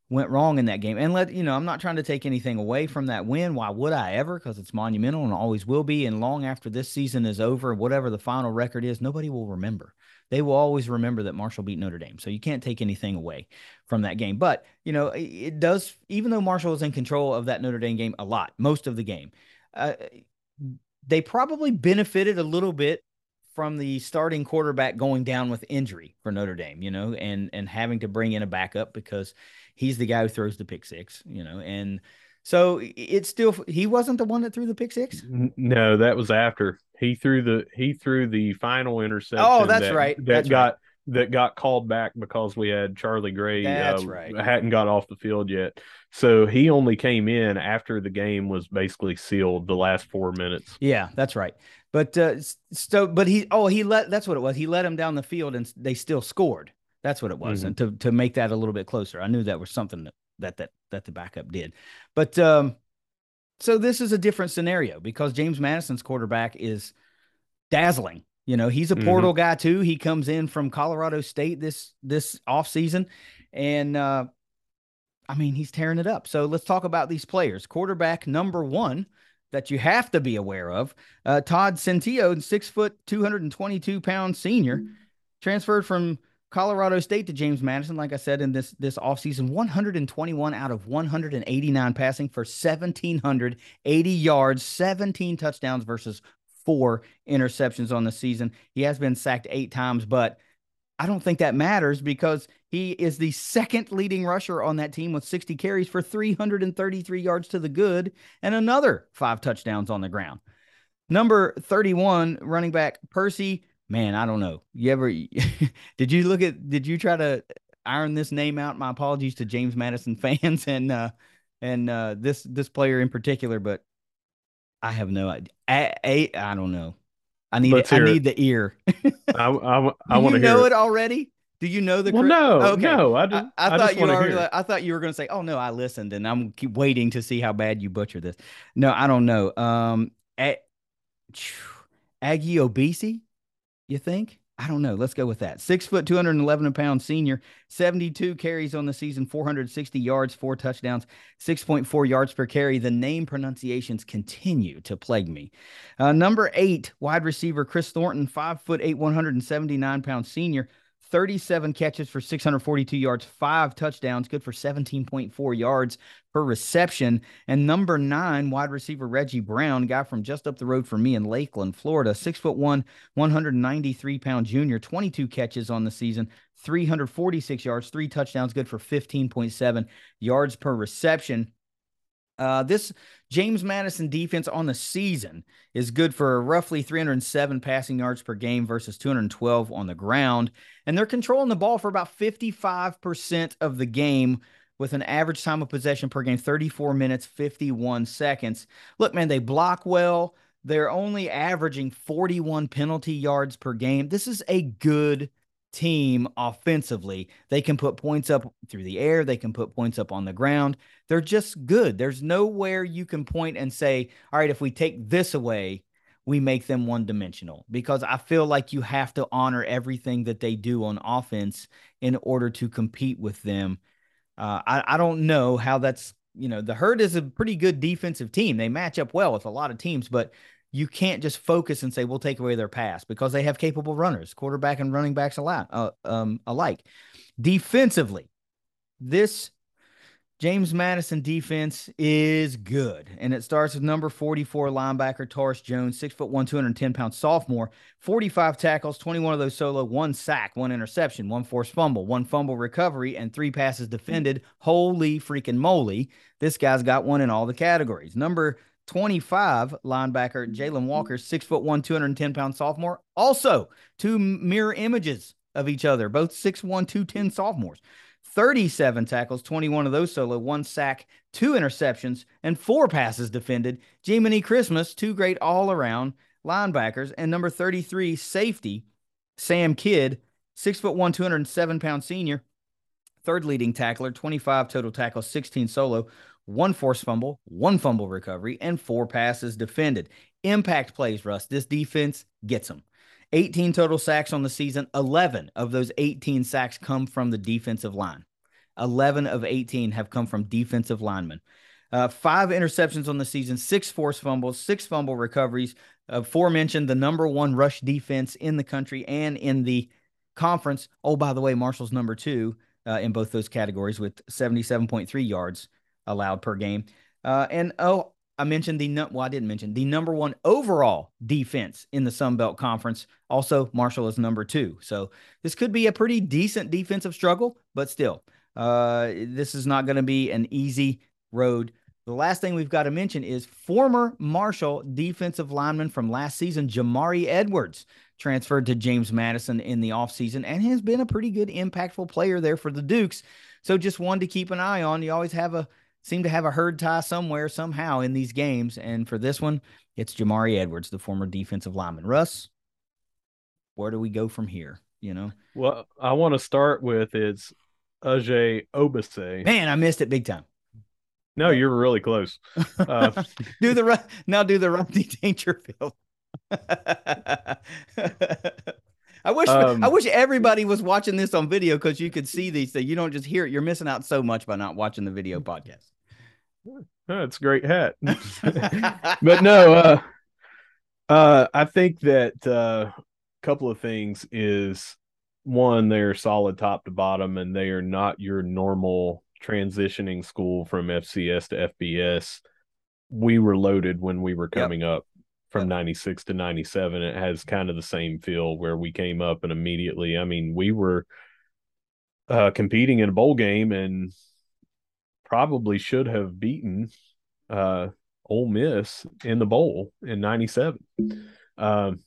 went wrong in that game. And let you know, I'm not trying to take anything away from that win. Why would I ever? Because it's monumental and always will be. And long after this season is over, whatever the final record is, nobody will remember. They will always remember that Marshall beat Notre Dame. So you can't take anything away from that game. But, you know, it does, even though Marshall was in control of that Notre Dame game a lot, most of the game, uh, they probably benefited a little bit from the starting quarterback going down with injury for Notre Dame, you know, and and having to bring in a backup because he's the guy who throws the pick six, you know, and so it's still he wasn't the one that threw the pick six. No, that was after he threw the he threw the final interception. Oh, that's that, right. That that's got right that got called back because we had Charlie Gray. That's uh, right. Hadn't got off the field yet, so he only came in after the game was basically sealed. The last four minutes. Yeah, that's right. But uh, so, but he oh he let that's what it was. He let him down the field and they still scored. That's what it was, mm-hmm. and to to make that a little bit closer. I knew that was something that that that, the backup did, but um, so this is a different scenario because James Madison's quarterback is dazzling you know, he's a mm-hmm. portal mm-hmm. guy too. He comes in from Colorado State this this off season, and uh, I mean he's tearing it up. So let's talk about these players. Quarterback number one that you have to be aware of, uh, Todd Centeio, six foot, two hundred and twenty two pound senior, transferred from Colorado State to James Madison, like I said in this this offseason, 121 out of 189 passing for 1780 yards, 17 touchdowns versus four interceptions on the season. He has been sacked eight times, but I don't think that matters because he is the second leading rusher on that team with 60 carries for 333 yards to the good and another five touchdowns on the ground. Number 31, running back Percy. Man, I don't know. You ever did you look at did you try to iron this name out? My apologies to James Madison fans and uh and uh this this player in particular, but I have no idea. I, I, I don't know. I need I need it. the ear. I I, I want to know it. it already. Do you know the? Well, no, okay. no. I, just, I, I, I thought you were. I thought you were going to say, "Oh no, I listened," and I'm keep waiting to see how bad you butcher this. No, I don't know. Um, a, Aggie Obese, you think? I don't know. Let's go with that. Six foot, 211 pound senior, 72 carries on the season, 460 yards, four touchdowns, 6.4 yards per carry. The name pronunciations continue to plague me. Uh, number eight, wide receiver Kris Thornton, five foot eight, 179 pound senior, 37 catches for 642 yards, five touchdowns, good for 17.4 yards per reception. And number nine, wide receiver Reggie Brown, guy from just up the road from me in Lakeland, Florida, six foot one, 193 pound junior, 22 catches on the season, 346 yards, three touchdowns, good for 15.7 yards per reception. Uh, this James Madison defense on the season is good for roughly 307 passing yards per game versus 212 on the ground. And they're controlling the ball for about 55% of the game with an average time of possession per game 34 minutes, 51 seconds. Look, man, they block well. They're only averaging 41 penalty yards per game. This is a good team offensively. They can put points up through the air, they can put points up on the ground. They're just good. There's nowhere you can point and say, all right, if we take this away, we make them one dimensional because I feel like you have to honor everything that they do on offense in order to compete with them. Uh, I, I don't know how that's, you know, the Herd is a pretty good defensive team. They match up well with a lot of teams, but you can't just focus and say we'll take away their pass because they have capable runners, quarterback and running backs alike. Uh, um, alike. Defensively, this James Madison defense is good, and it starts with number 44 linebacker Taurus Jones, six foot one, 210 pound sophomore, 45 tackles, 21 of those solo, one sack, one interception, one forced fumble, one fumble recovery, and three passes defended. Holy freaking moly! This guy's got one in all the categories. Number 25 linebacker Jalen Walker, six foot one, 210 pound sophomore. Also, two mirror images of each other, both 6'1, 210 sophomores. 37 tackles, 21 of those solo, one sack, two interceptions, and four passes defended. Jiminy Christmas, two great all around linebackers. And number 33, safety, Sam Kidd, six foot one, 207 pound senior, third leading tackler, 25 total tackles, 16 solo, one forced fumble, one fumble recovery, and four passes defended. Impact plays, Russ. This defense gets them. 18 total sacks on the season. 11 of those 18 sacks come from the defensive line. 11 of 18 have come from defensive linemen. Uh, five interceptions on the season, six forced fumbles, six fumble recoveries. Aforementioned the number one rush defense in the country and in the conference. Oh, by the way, Marshall's number two uh, in both those categories with 77.3 yards allowed per game. Uh, and oh, I mentioned the well, I didn't mention the number one overall defense in the Sun Belt Conference. Also, Marshall is number two. So this could be a pretty decent defensive struggle, but still, uh, this is not going to be an easy road. The last thing we've got to mention is former Marshall defensive lineman from last season, Jamari Edwards, transferred to James Madison in the offseason and has been a pretty good, impactful player there for the Dukes. So just one to keep an eye on. You always have a seem to have a herd tie somewhere, somehow in these games. And for this one, it's Jamari Edwards, the former defensive lineman. Russ, where do we go from here? You know? Well, I want to start with it's Ajay Obase. Man, I missed it big time. No, you're really close. Uh, do the now do the Rodney Dangerfield. I wish um, I wish everybody was watching this on video because you could see these things. You don't just hear it. You're missing out so much by not watching the video podcast. That's a great hat. but no, uh, uh, I think that a uh, couple of things is one, they're solid top to bottom, and they are not your normal transitioning school from FCS to FBS. We were loaded when we were coming yep. up from 96 to 97 it has kind of the same feel where we came up and immediately i mean we were uh, competing in a bowl game and probably should have beaten uh Ole Miss in the bowl in 97 um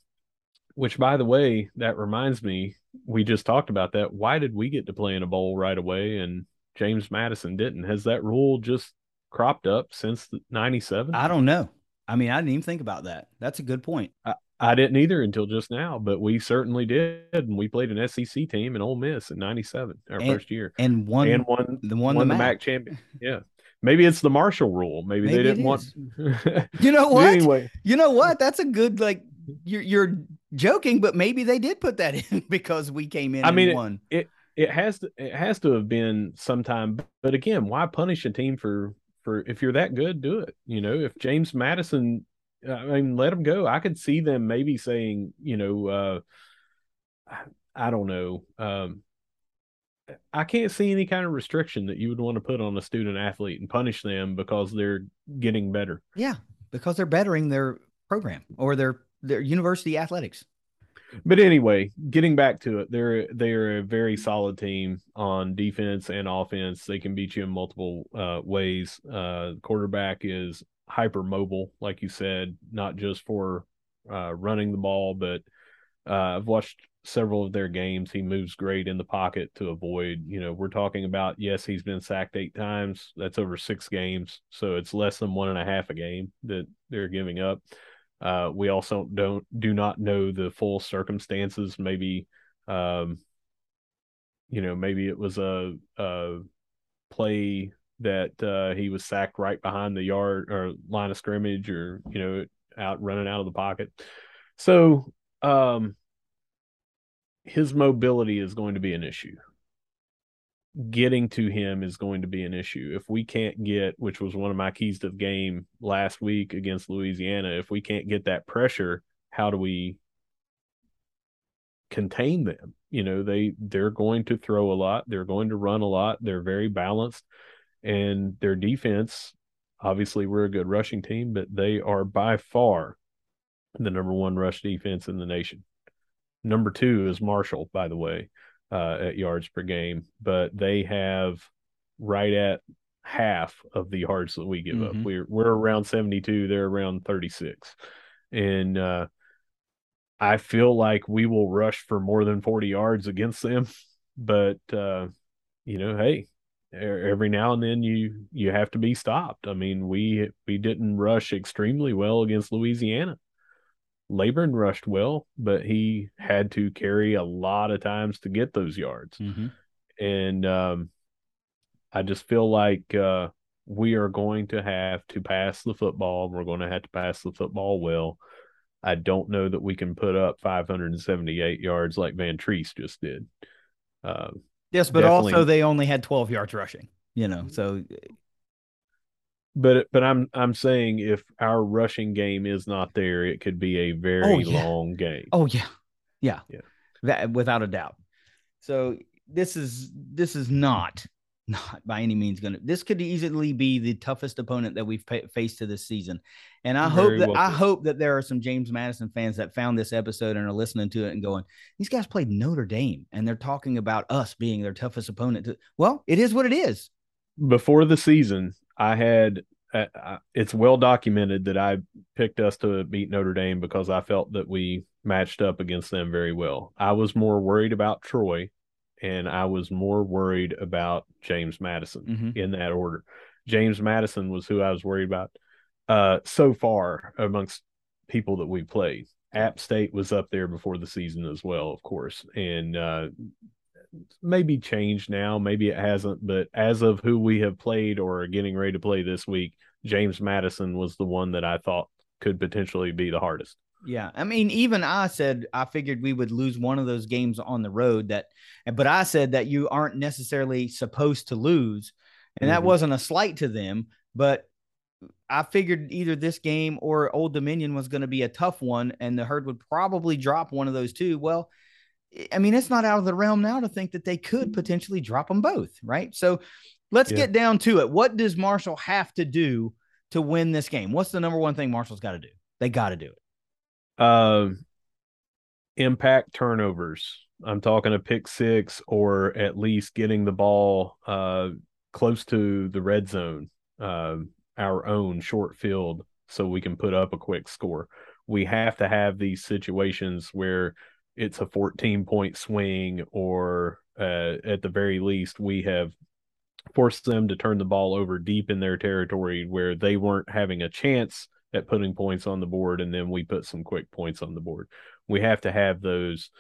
which by the way that reminds me we just talked about that. Why did we get to play in a bowl right away and James Madison didn't? Has that rule just cropped up since 97 I don't know. I mean, I didn't even think about that. That's a good point. I, I didn't either until just now, but we certainly did, and we played an SEC team in Ole Miss in '97, our and, first year, and won and won the won, won the, the MAC. MAC champion. Yeah, maybe it's the Marshall rule. Maybe, maybe they didn't want. you know what? anyway, you know what? That's a good like. You're you're joking, but maybe they did put that in because we came in. I mean, it, it it has to it has to have been sometime. But again, why punish a team for for if you're that good, do it. You know, if James Madison, I mean, let them go. I could see them maybe saying, you know, uh, I don't know. Um, I can't see any kind of restriction that you would want to put on a student athlete and punish them because they're getting better. Yeah, because they're bettering their program or their their university athletics but anyway, getting back to it, they're they're a very solid team on defense and offense. They can beat you in multiple uh, ways. Uh, quarterback is hyper mobile, like you said, not just for uh, running the ball, but uh, I've watched several of their games. He moves great in the pocket to avoid. You know, we're talking about yes, he's been sacked eight times. That's over six games, so it's less than one and a half a game that they're giving up. Uh, we also don't do not know the full circumstances. Maybe, um, you know, maybe it was a, a play that uh, he was sacked right behind the yard or line of scrimmage, or you know, out running out of the pocket. So, um, his mobility is going to be an issue getting to him is going to be an issue. If we can't get, which was one of my keys to the game last week against Louisiana, if we can't get that pressure, how do we contain them? You know, they they're going to throw a lot, they're going to run a lot, they're very balanced, and their defense. Obviously, we're a good rushing team, but they are by far the number one rush defense in the nation. Number two is Marshall, by the way uh, at yards per game, but they have right at half of the yards that we give mm-hmm. up. We're we're around 72, they're around 36. And uh, I feel like we will rush for more than 40 yards against them, but uh, you know, hey, every now and then you you have to be stopped. I mean, we we didn't rush extremely well against Louisiana. Laborn rushed well, but he had to carry a lot of times to get those yards. Mm-hmm. And um, I just feel like uh, we are going to have to pass the football. We're going to have to pass the football well. I don't know that we can put up 578 yards like Vantrease just did. Uh, yes, but also they only had 12 yards rushing. You know, so. But but I'm I'm saying if our rushing game is not there, it could be a very oh, yeah. long game. Oh yeah, yeah, yeah, that, without a doubt. So this is this is not not by any means going to. This could easily be the toughest opponent that we've faced to this season, and I Very hope that well I hope that there are some James Madison fans that found this episode and are listening to it and going, "These guys played Notre Dame, and they're talking about us being their toughest opponent." To, well, it is what it is. Before the season, I had. Uh, uh it's well documented that I picked us to beat Notre Dame because I felt that we matched up against them very well. I was more worried about Troy and I was more worried about James Madison mm-hmm. in that order. James Madison was who I was worried about uh, so far amongst people that we played. App State was up there before the season as well, of course, and uh, maybe changed now, maybe it hasn't, but as of who we have played or are getting ready to play this week, James Madison was the one that I thought could potentially be the hardest. Yeah. I mean, even I said I figured we would lose one of those games on the road that but I said that you aren't necessarily supposed to lose. And mm-hmm. that wasn't a slight to them, but I figured either this game or Old Dominion was going to be a tough one and the herd would probably drop one of those two. Well, I mean, it's not out of the realm now to think that they could potentially drop them both, right? So let's yeah. get down to it. What does Marshall have to do to win this game? What's the number one thing Marshall's got to do? They got to do it. Uh, impact turnovers. I'm talking a pick six or at least getting the ball uh, close to the red zone, uh, our own short field, so we can put up a quick score. We have to have these situations where it's a 14 point swing, or uh, at the very least, we have forced them to turn the ball over deep in their territory where they weren't having a chance at putting points on the board, and then we put some quick points on the board. We have to have those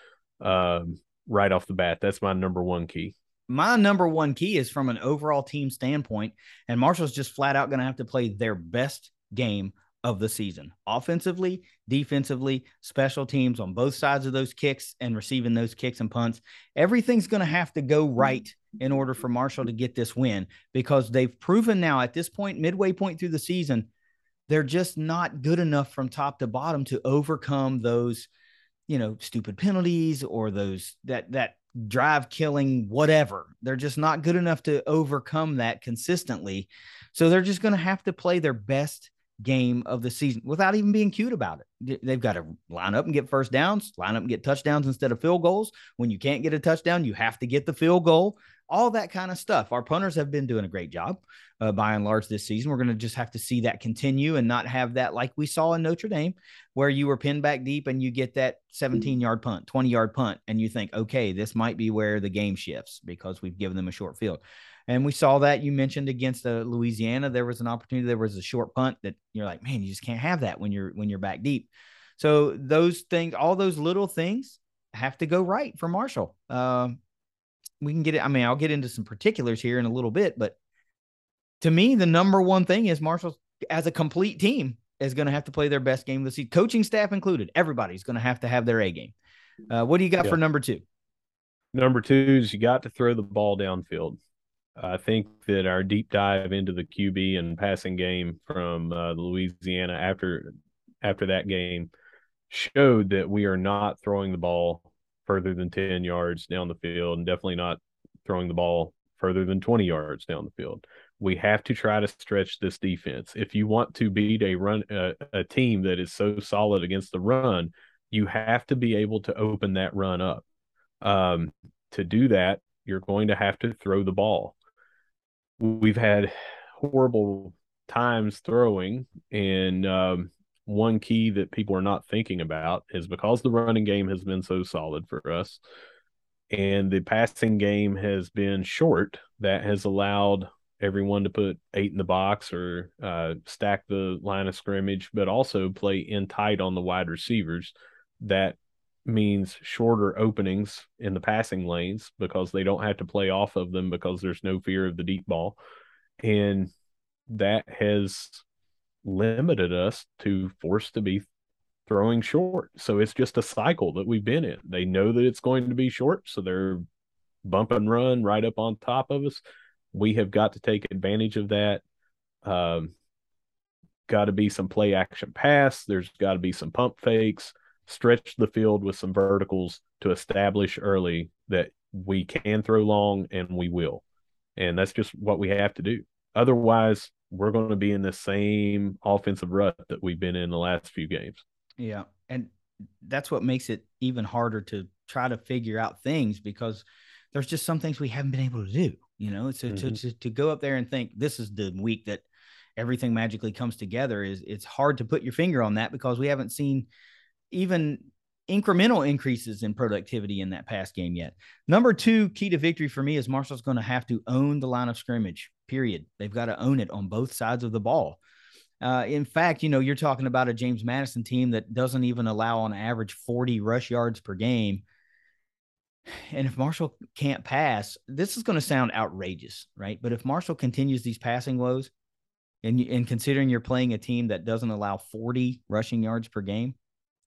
um, right off the bat. That's my number one key. My number one key is from an overall team standpoint, and Marshall's just flat out going to have to play their best game of the season offensively, defensively, special teams on both sides of those kicks and receiving those kicks and punts. Everything's going to have to go right in order for Marshall to get this win because they've proven now at this point, midway point through the season, they're just not good enough from top to bottom to overcome those, you know, stupid penalties or those that that drive killing whatever. They're just not good enough to overcome that consistently. So they're just going to have to play their best game of the season without even being cute about it. They've got to line up and get first downs, line up and get touchdowns instead of field goals. When you can't get a touchdown, you have to get the field goal all that kind of stuff. Our punters have been doing a great job uh, by and large this season. We're going to just have to see that continue and not have that like we saw in Notre Dame, where you were pinned back deep and you get that 17 yard punt, 20 yard punt, and you think, okay, this might be where the game shifts because we've given them a short field. And we saw that you mentioned against uh, Louisiana, there was an opportunity. There was a short punt that you're like, man, you just can't have that when you're when you're back deep. So those things, all those little things, have to go right for Marshall. Um, we can get it. I mean, I'll get into some particulars here in a little bit, but to me, the number one thing is Marshall as a complete team is going to have to play their best game of the season, coaching staff included. Everybody's going to have to have their A game. Uh, what do you got yeah. for number two? Number two is you got to throw the ball downfield. I think that our deep dive into the QB and passing game from uh, Louisiana after after that game showed that we are not throwing the ball further than 10 yards down the field and definitely not throwing the ball further than 20 yards down the field. We have to try to stretch this defense. If you want to beat a run a, team that is so solid against the run, you have to be able to open that run up. Um, to do that, you're going to have to throw the ball. We've had horrible times throwing, and um, one key that people are not thinking about is because the running game has been so solid for us and the passing game has been short, that has allowed everyone to put eight in the box or uh, stack the line of scrimmage, but also play in tight on the wide receivers. That means shorter openings in the passing lanes because they don't have to play off of them because there's no fear of the deep ball. And that has limited us to force to be throwing short. So it's just a cycle that we've been in. They know that it's going to be short, so they're bump and run right up on top of us. We have got to take advantage of that. Um, got to be some play action pass. There's got to be some pump fakes. Stretch the field with some verticals to establish early that we can throw long and we will. And that's just what we have to do. Otherwise, we're going to be in the same offensive rut that we've been in the last few games. Yeah. And that's what makes it even harder to try to figure out things because there's just some things we haven't been able to do. You know, to, mm-hmm. to, to, to go up there and think this is the week that everything magically comes together is it's hard to put your finger on that because we haven't seen even incremental increases in productivity in that past game yet. Number two key to victory for me is Marshall's going to have to own the line of scrimmage. Period. They've got to own it on both sides of the ball. Uh, in fact, you know, you're talking about a James Madison team that doesn't even allow on average 40 rush yards per game. And if Marshall can't pass, this is going to sound outrageous, right? But if Marshall continues these passing woes, and, and considering you're playing a team that doesn't allow 40 rushing yards per game,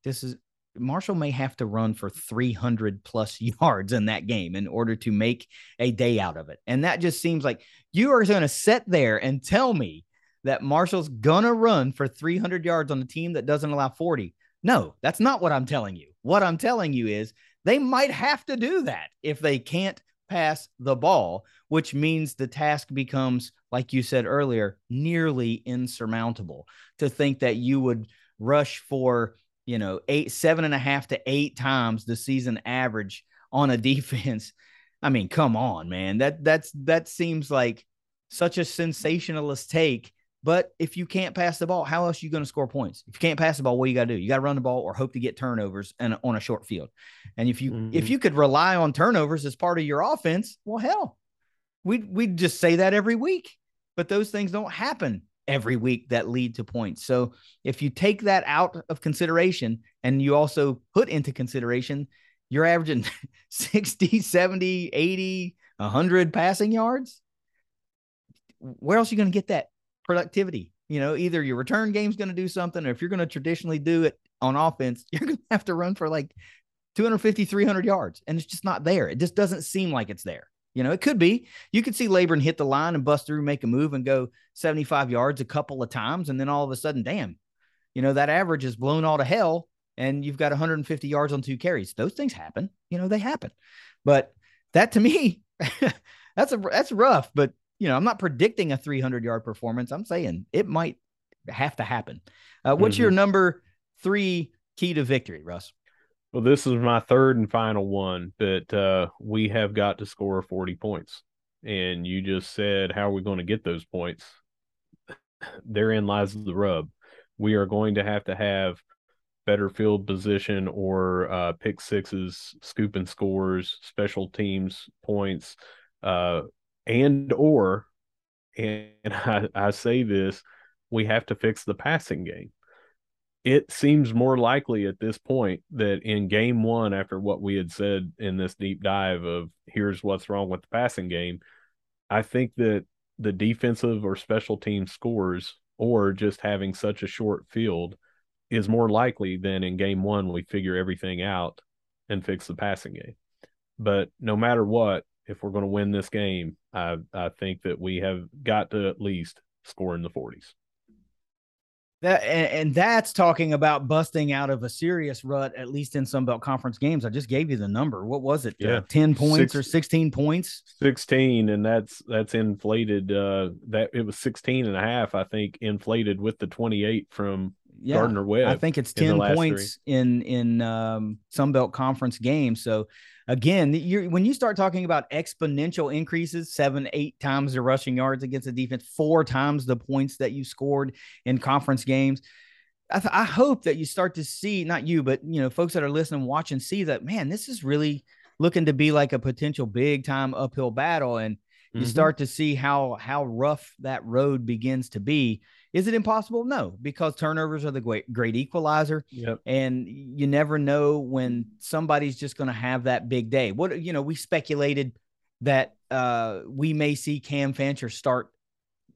this is Marshall may have to run for 300 plus yards in that game in order to make a day out of it. And that just seems like you are going to sit there and tell me that Marshall's going to run for 300 yards on a team that doesn't allow 40. No, that's not what I'm telling you. What I'm telling you is they might have to do that if they can't pass the ball, which means the task becomes, like you said earlier, nearly insurmountable to think that you would rush for you know, eight, seven and a half to eight times the season average on a defense. I mean, come on, man. That that's that seems like such a sensationalist take. But if you can't pass the ball, how else are you going to score points? If you can't pass the ball, what you got to do? You got to run the ball or hope to get turnovers and on a short field. And if you mm-hmm. if you could rely on turnovers as part of your offense, well, hell, we we'd just say that every week. But those things don't happen every week that lead to points. So if you take that out of consideration and you also put into consideration, you're averaging 60, 70, 80, 100 passing yards. Where else are you going to get that productivity? You know, either your return game's going to do something, or if you're going to traditionally do it on offense, you're going to have to run for like 250, 300 yards. And it's just not there. It just doesn't seem like it's there. You know, it could be. You could see Laborn hit the line and bust through, make a move, and go 75 yards a couple of times. And then all of a sudden, damn, you know, that average is blown all to hell. And you've got 150 yards on two carries. Those things happen. You know, they happen. But that to me, that's a that's rough. But you know, I'm not predicting a 300 yard performance. I'm saying it might have to happen. Uh, what's mm-hmm. your number three key to victory, Russ? Well, this is my third and final one, but uh, we have got to score 40 points. And you just said, how are we going to get those points? Therein lies the rub. We are going to have to have better field position or uh, pick sixes, scooping scores, special teams points, uh, and or, and I, I say this, we have to fix the passing game it seems more likely at this point that in game one, after what we had said in this deep dive of here's what's wrong with the passing game, I think that the defensive or special team scores or just having such a short field is more likely than in game one we figure everything out and fix the passing game. But no matter what, if we're going to win this game, I I think that we have got to at least score in the 40s. That and, and, that's talking about busting out of a serious rut, at least in Sun Belt conference games. I just gave you the number. What was it? Yeah, uh, ten points Six, or sixteen points? Sixteen, and that's that's inflated. Uh, that it was 16 and a half, I think, inflated with the twenty eight from yeah, Gardner Webb. I think it's ten points three. in in um, Sun Belt conference games. So again, when you start talking about exponential increases, seven, eight times the rushing yards against the defense, four times the points that you scored in conference games. I, th- I hope that you start to see, not you, but you know, folks that are listening, watch, and see that man, this is really looking to be like a potential big time uphill battle, and you mm-hmm. start to see how how rough that road begins to be is it impossible? No, because turnovers are the great, great equalizer. Yep. And you never know when somebody's just going to have that big day. What, you know, we speculated that uh, we may see Cam Fancher start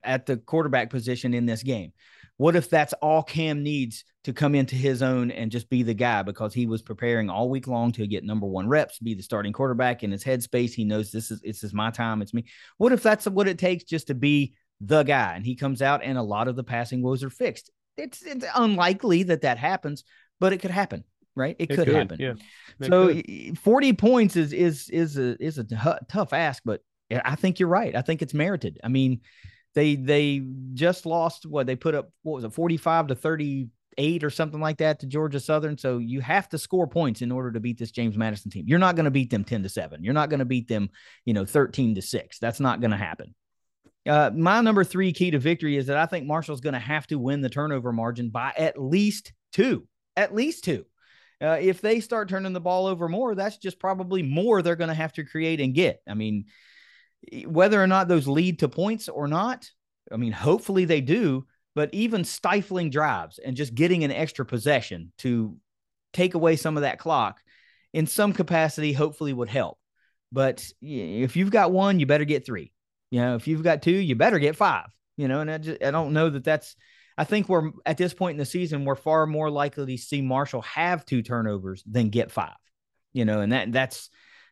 at the quarterback position in this game. What if that's all Cam needs to come into his own and just be the guy because he was preparing all week long to get number one reps, be the starting quarterback in his headspace. He knows this is this is my time, it's me. What if that's what it takes just to be the guy? And he comes out and a lot of the passing woes are fixed. It's it's unlikely that that happens, but it could happen, right? It, it could, could, happen. Yeah. so could. 40 points is is is a is a t- tough ask, but I think you're right. I think it's merited. I mean, they they just lost what they put up what was it 45 to 38 or something like that to Georgia Southern so you have to score points in order to beat this James Madison team you're not going to beat them 10 to 7 you're not going to beat them you know 13 to 6 that's not going to happen uh, my number 3 key to victory is that I think Marshall's going to have to win the turnover margin by at least 2 at least 2 uh, if they start turning the ball over more that's just probably more they're going to have to create and get I mean whether or not those lead to points or not, I mean, hopefully they do, but even stifling drives and just getting an extra possession to take away some of that clock in some capacity, hopefully would help. But if you've got one, you better get three. You know, if you've got two, you better get five. You know, and I, just, I don't know that that's. I think we're at this point in the season, we're far more likely to see Marshall have two turnovers than get five. You know, and that that's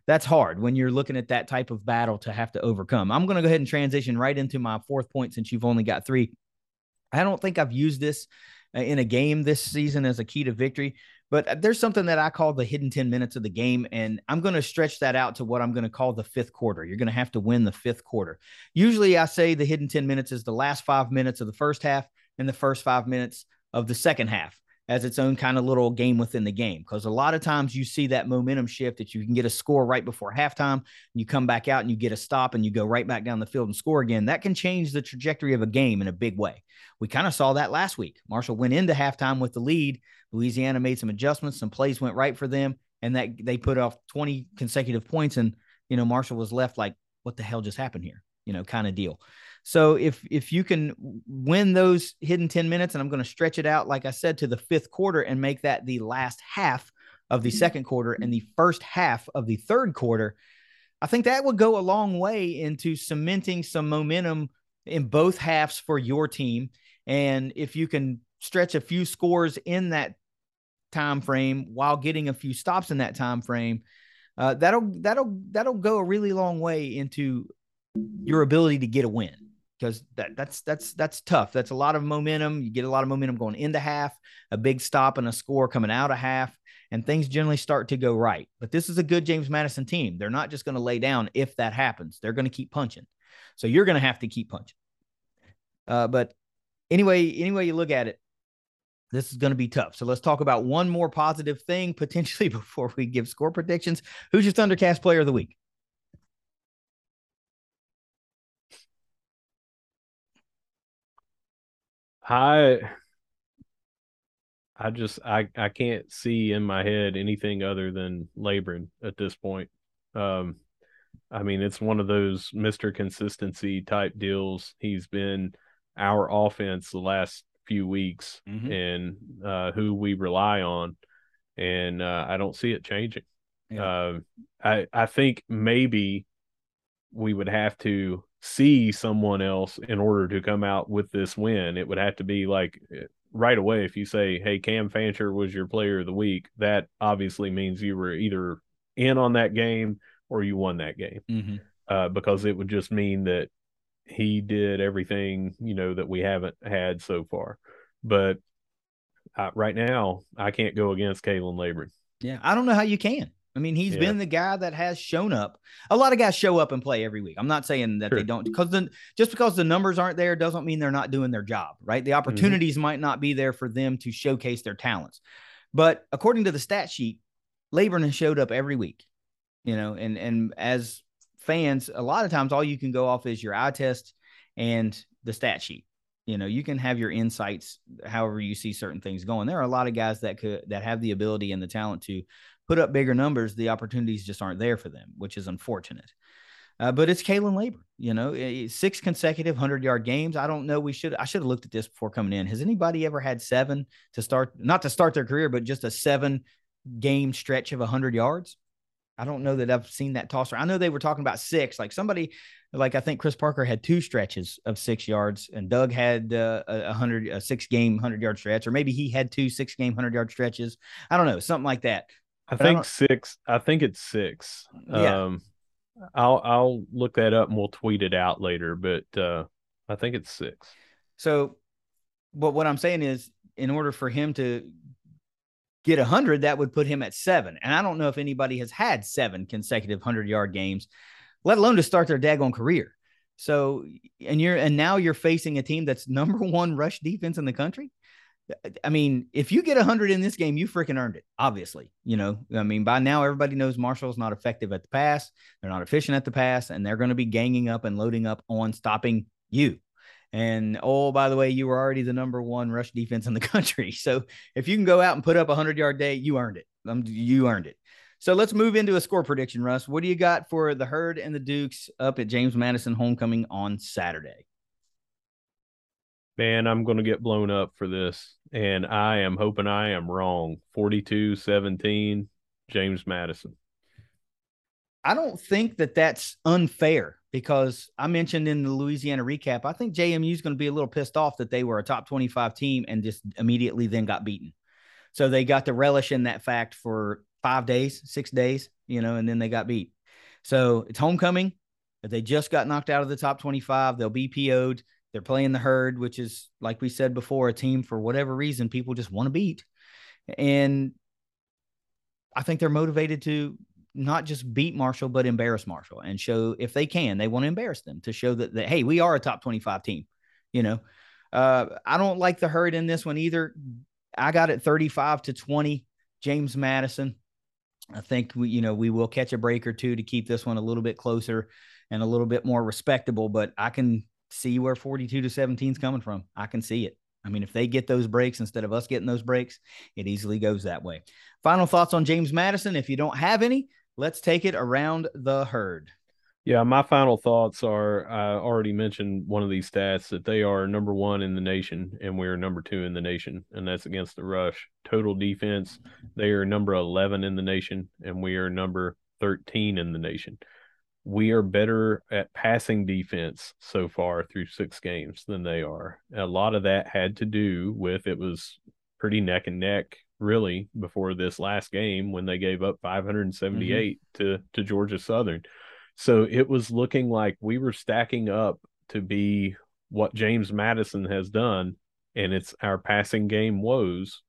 that's hard when you're looking at that type of battle to have to overcome. I'm going to go ahead and transition right into my fourth point since you've only got three. I don't think I've used this uh, in a game this season as a key to victory, but uh, there's something that I call the hidden 10 minutes of the game. And I'm going to stretch that out to what I'm going to call the fifth quarter. You're going to have to win the fifth quarter. Usually I say the hidden 10 minutes is the last five minutes of the first half and the first five minutes of the second half as its own kind of little game within the game. Because a lot of times you see that momentum shift that you can get a score right before halftime, and you come back out and you get a stop and you go right back down the field and score again. That can change the trajectory of a game in a big way. We kind of saw that last week. Marshall went into halftime with the lead. Louisiana made some adjustments, some plays went right for them, and that they put off 20 consecutive points. And, you know, Marshall was left like, what the hell just happened here? You know, kind of deal. So if if you can win those hidden 10 minutes, and I'm going to stretch it out, like I said, to the fifth quarter and make that the last half of the second quarter and the first half of the third quarter, I think that would go a long way into cementing some momentum in both halves for your team. And if you can stretch a few scores in that time frame while getting a few stops in that time frame, uh, that'll that'll that'll go a really long way into your ability to get a win because that that's that's that's tough. That's a lot of momentum. You get a lot of momentum going into half, a big stop and a score coming out of half, and things generally start to go right. But this is a good James Madison team. They're not just going to lay down if that happens. They're going to keep punching. So you're going to have to keep punching. Uh, but anyway, anyway you look at it, this is going to be tough. So let's talk about one more positive thing potentially before we give score predictions. Who's your Thundercast player of the week? I I just I I can't see in my head anything other than Laborn at this point. Um, I mean, it's one of those Mister Consistency type deals. He's been our offense the last few weeks, mm-hmm. and uh, who we rely on, and uh, I don't see it changing. Yeah. Uh, I I think maybe we would have to see someone else in order to come out with this win. It would have to be like eh, right away. If you say, "Hey, Cam Fancher was your player of the week," that obviously means you were either in on that game or you won that game, mm-hmm. uh, because it would just mean that he did everything you know that we haven't had so far. But uh, right now, I can't go against Khalan Laborn. Yeah, I don't know how you can. I mean, he's yeah. been the guy that has shown up. A lot of guys show up and play every week. I'm not saying that sure. they don't because then just because the numbers aren't there doesn't mean they're not doing their job, right? The mm-hmm. opportunities mm-hmm. might not be there for them to showcase their talents. But according to the stat sheet, Laborn has showed up every week. You know, and and as fans, a lot of times all you can go off is your eye test and the stat sheet. You know, you can have your insights however you see certain things going. There are a lot of guys that could that have the ability and the talent to put up bigger numbers, the opportunities just aren't there for them, which is unfortunate. Uh, but it's Khalan Laborn, you know, six consecutive hundred yard games. I don't know. We should I should have looked at this before coming in. Has anybody ever had seven to start, not to start their career, but just a seven game stretch of hundred yards? I don't know that I've seen that tosser. I know they were talking about six. Like somebody, like I think Chris Parker had two stretches of six yards, and Doug had uh, a hundred, a six game hundred yard stretch, or maybe he had two six game hundred yard stretches. I don't know, something like that. I but think I six. I think it's six. Yeah. Um, I'll I'll look that up and we'll tweet it out later. But uh, I think it's six. So, but what I'm saying is, in order for him to get 100, that would put him at seven. And I don't know if anybody has had seven consecutive 100 yard games, let alone to start their daggone career. So, and you're, and now you're facing a team that's number one rush defense in the country. I mean, if you get 100 in this game, you freaking earned it, obviously. You know, I mean, by now everybody knows Marshall's not effective at the pass. They're not efficient at the pass, and they're going to be ganging up and loading up on stopping you. And oh, by the way, you were already the number one rush defense in the country. So if you can go out and put up a hundred yard day, you earned it. Um, you earned it. So let's move into a score prediction, Russ. What do you got for the herd and the Dukes up at James Madison homecoming on Saturday? Man, I'm going to get blown up for this. And I am hoping I am wrong. 42 17, James Madison. I don't think that that's unfair because I mentioned in the Louisiana recap, I think JMU is going to be a little pissed off that they were a top 25 team and just immediately then got beaten. So they got to relish in that fact for five days, six days, you know, and then they got beat. So it's homecoming. They just got knocked out of the top 25. They'll be PO'd. They're playing the herd, which is, like we said before, a team for whatever reason people just want to beat. And I think they're motivated to not just beat Marshall, but embarrass Marshall and show if they can, they want to embarrass them to show that, that hey, we are a top 25 team. You know, uh, I don't like the herd in this one either. I got it 35 to 20, James Madison. I think we, you know, we will catch a break or two to keep this one a little bit closer and a little bit more respectable, but I can see where 42 to 17 is coming from. I can see it. I mean, if they get those breaks instead of us getting those breaks, it easily goes that way. Final thoughts on James Madison. If you don't have any, let's take it around the herd. Yeah, my final thoughts are I already mentioned one of these stats that they are number one in the nation and we're number two in the nation, and that's against the rush. Total defense, they are number 11 in the nation and we are number 13 in the nation. We are better at passing defense so far through six games than they are. A lot of that had to do with it was pretty neck and neck really before this last game when they gave up 578 mm-hmm. to to Georgia Southern. So it was looking like we were stacking up to be what James Madison has done and it's our passing game woes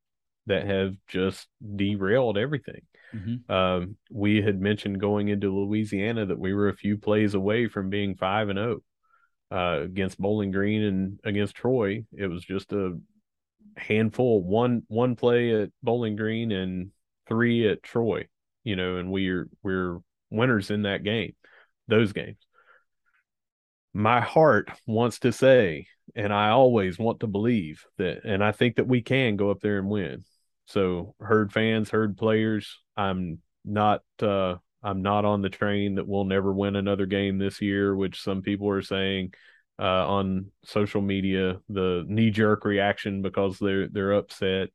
that have just derailed everything. Mm-hmm. Um, we had mentioned going into Louisiana that we were a few plays away from being five and zero oh, uh, against Bowling Green and against Troy. It was just a handful one one play at Bowling Green and three at Troy, you know, and we're we're winners in that game, those games. My heart wants to say, and I always want to believe that, and I think that we can go up there and win. So, herd fans, herd players, I'm not uh I'm not on the train that we'll never win another game this year, which some people are saying uh, on social media, the knee jerk reaction because they're they're upset.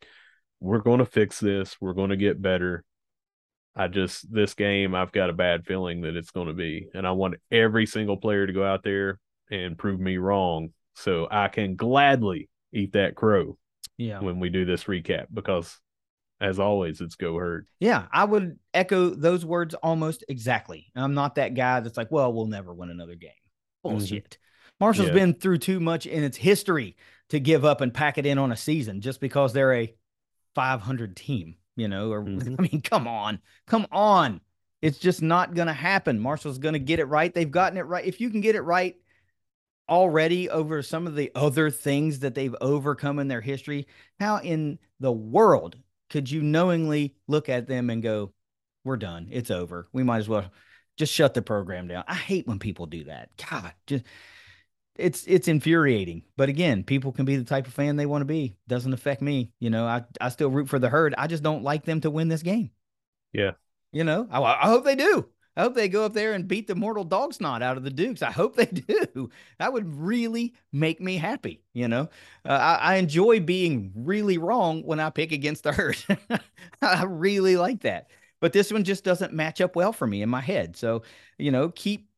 We're going to fix this. We're going to get better. I just this game, I've got a bad feeling that it's going to be, and I want every single player to go out there and prove me wrong, so I can gladly eat that crow. Yeah. When we do this recap, because as always, it's go herd. Yeah, I would echo those words almost exactly. I'm not that guy that's like, well, we'll never win another game. Mm-hmm. Bullshit. Mm-hmm. Marshall's yeah. been through too much in its history to give up and pack it in on a season just because they're a 500 team, you know, or mm-hmm. I mean, come on, come on. It's just not going to happen. Marshall's going to get it right. They've gotten it right. If you can get it right already over some of the other things that they've overcome in their history, how in the world could you knowingly look at them and go, we're done. It's over. We might as well just shut the program down. I hate when people do that. God, just it's it's infuriating. But again, people can be the type of fan they want to be. Doesn't affect me. You know, I I still root for the herd. I just don't like them to win this game. Yeah. You know, I, I hope they do. I hope they go up there and beat the mortal dog's snot out of the Dukes. I hope they do. That would really make me happy. You know, uh, I, I, enjoy being really wrong when I pick against the herd. I really like that. but this one just doesn't match up well for me in my head. So, you know, keep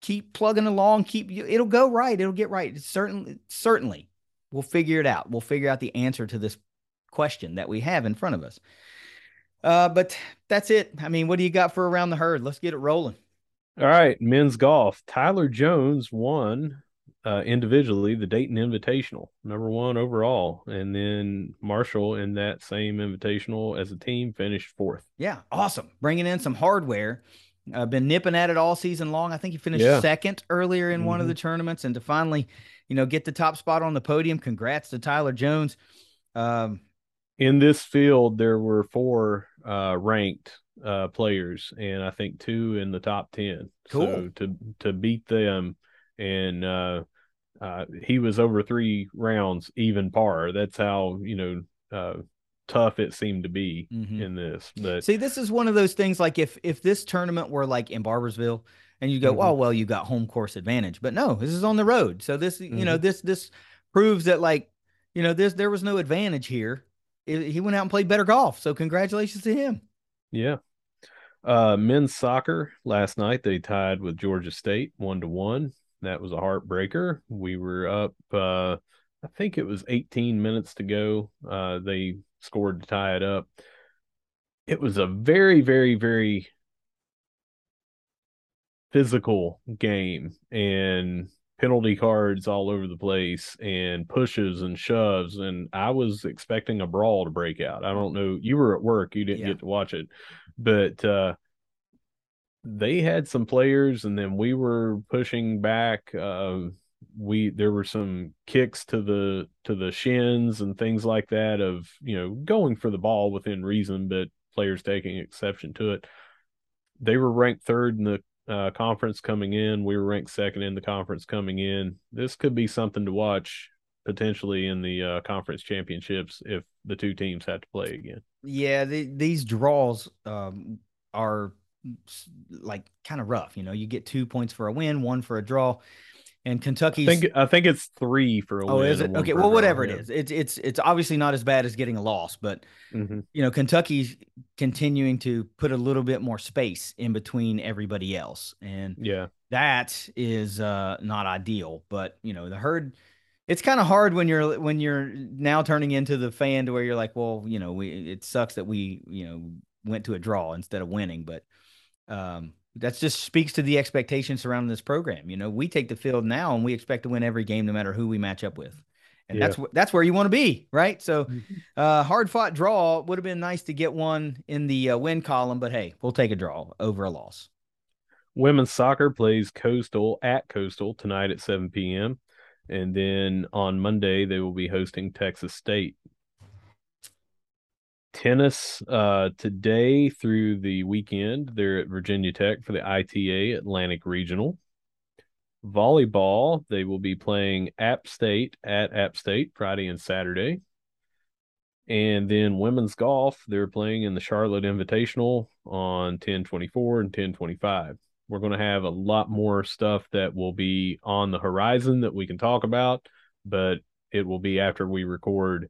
keep plugging along, keep it'll go right. It'll get right. certainly certainly we'll figure it out. We'll figure out the answer to this question that we have in front of us. Uh, but that's it. I mean, what do you got for around the herd? Let's get it rolling. All right, men's golf. Tyler Jones won uh, individually the Dayton Invitational, number one overall, and then Marshall in that same invitational as a team finished fourth. Yeah, awesome. Bringing in some hardware. I've uh, been nipping at it all season long. I think he finished yeah. second earlier in mm-hmm. one of the mm-hmm. tournaments, and to finally, you know, get the top spot on the podium. Congrats to Tyler Jones. Um, in this field, there were four uh, ranked uh, players, and I think two in the top ten. Cool. So to to beat them, and uh, uh, he was over three rounds even par. That's how you know uh, tough it seemed to be mm-hmm. in this. But see, this is one of those things. Like if if this tournament were like in Barboursville, and you go, mm-hmm. oh well, you got home course advantage, but no, this is on the road. So this, mm-hmm. you know, mm-hmm. this this proves that like you know this there was no advantage here. He went out and played better golf. So congratulations to him. Yeah. Uh, men's soccer last night they tied with Georgia State one to one. That was a heartbreaker. We were up. Uh, I think it was 18 minutes to go. Uh, they scored to tie it up. It was a very, very, very physical game and penalty cards all over the place and pushes and shoves and I was expecting a brawl to break out. I don't know, you were at work, you didn't yeah. get to watch it. But uh they had some players and then we were pushing back uh we there were some kicks to the to the shins and things like that of you know going for the ball within reason but players taking exception to it they were ranked third in the uh, conference coming in we were ranked second in the conference coming in this could be something to watch potentially in the uh, conference championships if the two teams had to play again yeah the, these draws um, are like kind of rough. You know, you get two points for a win, one for a draw. And Kentucky, I think I think it's three for a oh, is it? Okay, well, whatever it is, it's it's it's obviously not as bad as getting a loss, but mm-hmm. you know, Kentucky's continuing to put a little bit more space in between everybody else, and yeah, that is uh, not ideal. But you know, the herd, it's kind of hard when you're when you're now turning into the fan to where you're like, well, you know, we it sucks that we you know went to a draw instead of winning, but um, that just speaks to the expectations surrounding this program. You know, we take the field now and we expect to win every game, no matter who we match up with. And yeah. that's that's where you want to be, right? So, mm-hmm. uh, hard fought draw would have been nice to get one in the uh, win column, but hey, we'll take a draw over a loss. Women's soccer plays Coastal at Coastal tonight at 7 p.m. And then on Monday, they will be hosting Texas State tennis uh, today through the weekend. They're at Virginia Tech for the ITA Atlantic Regional. Volleyball, they will be playing App State at App State Friday and Saturday. And then women's golf, they're playing in the Charlotte Invitational on 1024 and 1025. We're going to have a lot more stuff that will be on the horizon that we can talk about, but it will be after we record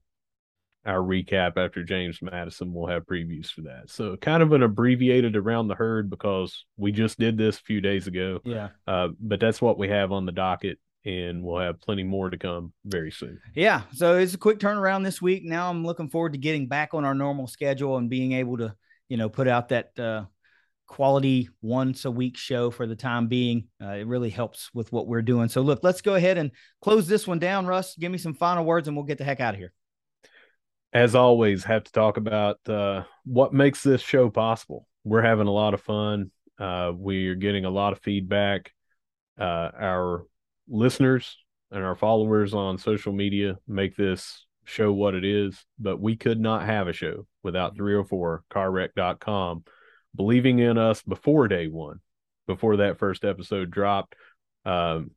our recap after James Madison. We'll have previews for that. So kind of an abbreviated around the herd because we just did this a few days ago. Yeah. Uh, but that's what we have on the docket and we'll have plenty more to come very soon. Yeah. So it's a quick turnaround this week. Now I'm looking forward to getting back on our normal schedule and being able to, you know, put out that uh, quality once a week show for the time being. Uh, it really helps with what we're doing. So look, let's go ahead and close this one down. Russ, give me some final words and we'll get the heck out of here as always, have to talk about uh, what makes this show possible. We're having a lot of fun. Uh, we're getting a lot of feedback. Uh, our listeners and our followers on social media make this show what it is, but we could not have a show without 304carwreck.com believing in us before day one, before that first episode dropped. Um,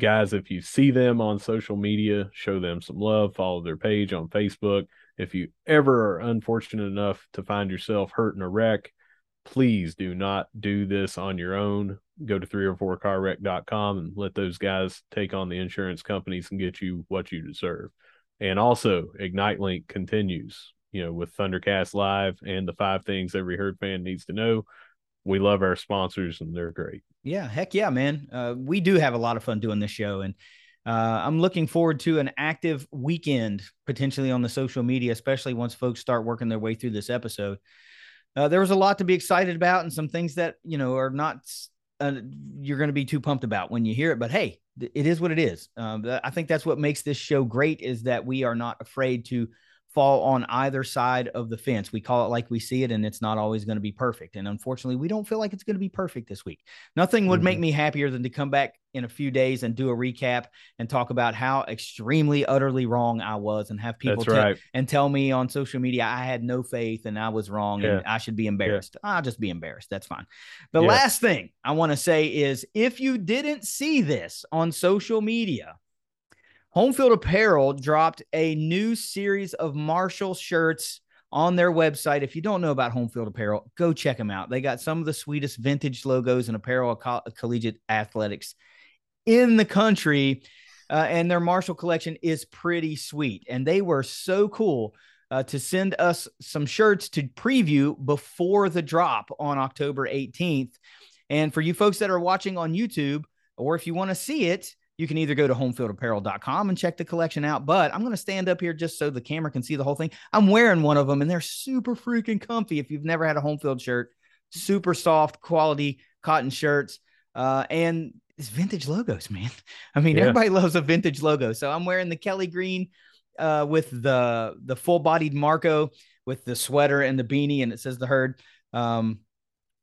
guys, if you see them on social media, show them some love, follow their page on Facebook if you ever are unfortunate enough to find yourself hurt in a wreck, please do not do this on your own. Go to 304carwreck.com and let those guys take on the insurance companies and get you what you deserve. And also, Ignite Link continues. you know, with Thundercast Live and the five things every herd fan needs to know. We love our sponsors and they're great. Yeah, heck yeah, man. Uh, we do have a lot of fun doing this show, and uh, I'm looking forward to an active weekend potentially on the social media, especially once folks start working their way through this episode. Uh, there was a lot to be excited about, and some things that you know are not uh, you're going to be too pumped about when you hear it. But hey, it is what it is. Um, I think that's what makes this show great is that we are not afraid to fall on either side of the fence. We call it like we see it, and it's not always going to be perfect. And unfortunately, we don't feel like it's going to be perfect this week. Nothing would mm-hmm. make me happier than to come back in a few days and do a recap and talk about how extremely, utterly wrong I was, and have people right. and tell me on social media I had no faith and I was wrong yeah. and I should be embarrassed. Yeah. I'll just be embarrassed. That's fine. The yeah. last thing I want to say is if you didn't see this on social media, Homefield Apparel dropped a new series of Marshall shirts on their website. If you don't know about Homefield Apparel, go check them out. They got some of the sweetest vintage logos and apparel of co- collegiate athletics in the country. Uh, and their Marshall collection is pretty sweet. And they were so cool uh, to send us some shirts to preview before the drop on October 18th. And for you folks that are watching on YouTube, or if you want to see it, you can either go to homefieldapparel.com and check the collection out. But I'm going to stand up here just so the camera can see the whole thing. I'm wearing one of them and they're super freaking comfy. If you've never had a home field shirt, super soft quality cotton shirts. Uh, and it's vintage logos, man. I mean, yeah. everybody loves a vintage logo. So I'm wearing the Kelly green uh, with the the full bodied Marco with the sweater and the beanie, and it says the herd. Um,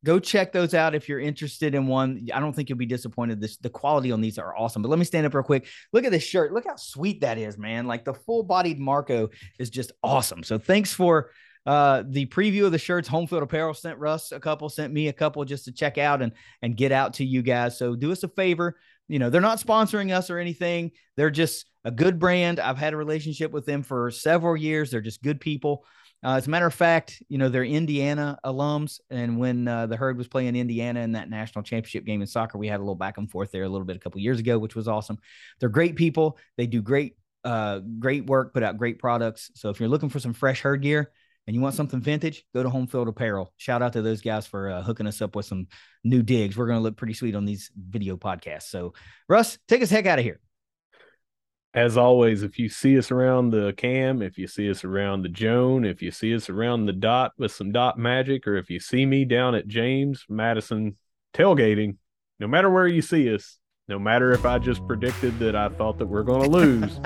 go check those out if you're interested in one. I don't think you'll be disappointed. This the quality on these are awesome. But let me stand up real quick. Look at this shirt. Look how sweet that is, man. Like the full bodied Marco is just awesome. So thanks for uh, the preview of the shirts. Homefield Apparel sent Russ a couple, sent me a couple just to check out and and get out to you guys. So do us a favor. You know, they're not sponsoring us or anything. They're just a good brand. I've had a relationship with them for several years. They're just good people. Uh, as a matter of fact, you know, they're Indiana alums. And when uh, the herd was playing Indiana in that national championship game in soccer, we had a little back and forth there a little bit a couple years ago, which was awesome. They're great people. They do great, uh, great work, put out great products. So if you're looking for some fresh herd gear and you want something vintage, go to Homefield Apparel. Shout out to those guys for uh, hooking us up with some new digs. We're going to look pretty sweet on these video podcasts. So, Russ, take us heck out of here as always, if you see us around the cam, if you see us around the Joan, if you see us around the dot with some dot magic, or if you see me down at James Madison tailgating, no matter where you see us, no matter if I just predicted that I thought that we're going to lose,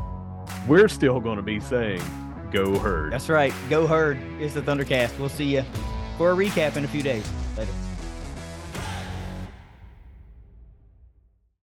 we're still going to be saying, Go Herd. That's right. Go Herd is the Thundercast. We'll see you for a recap in a few days. Later.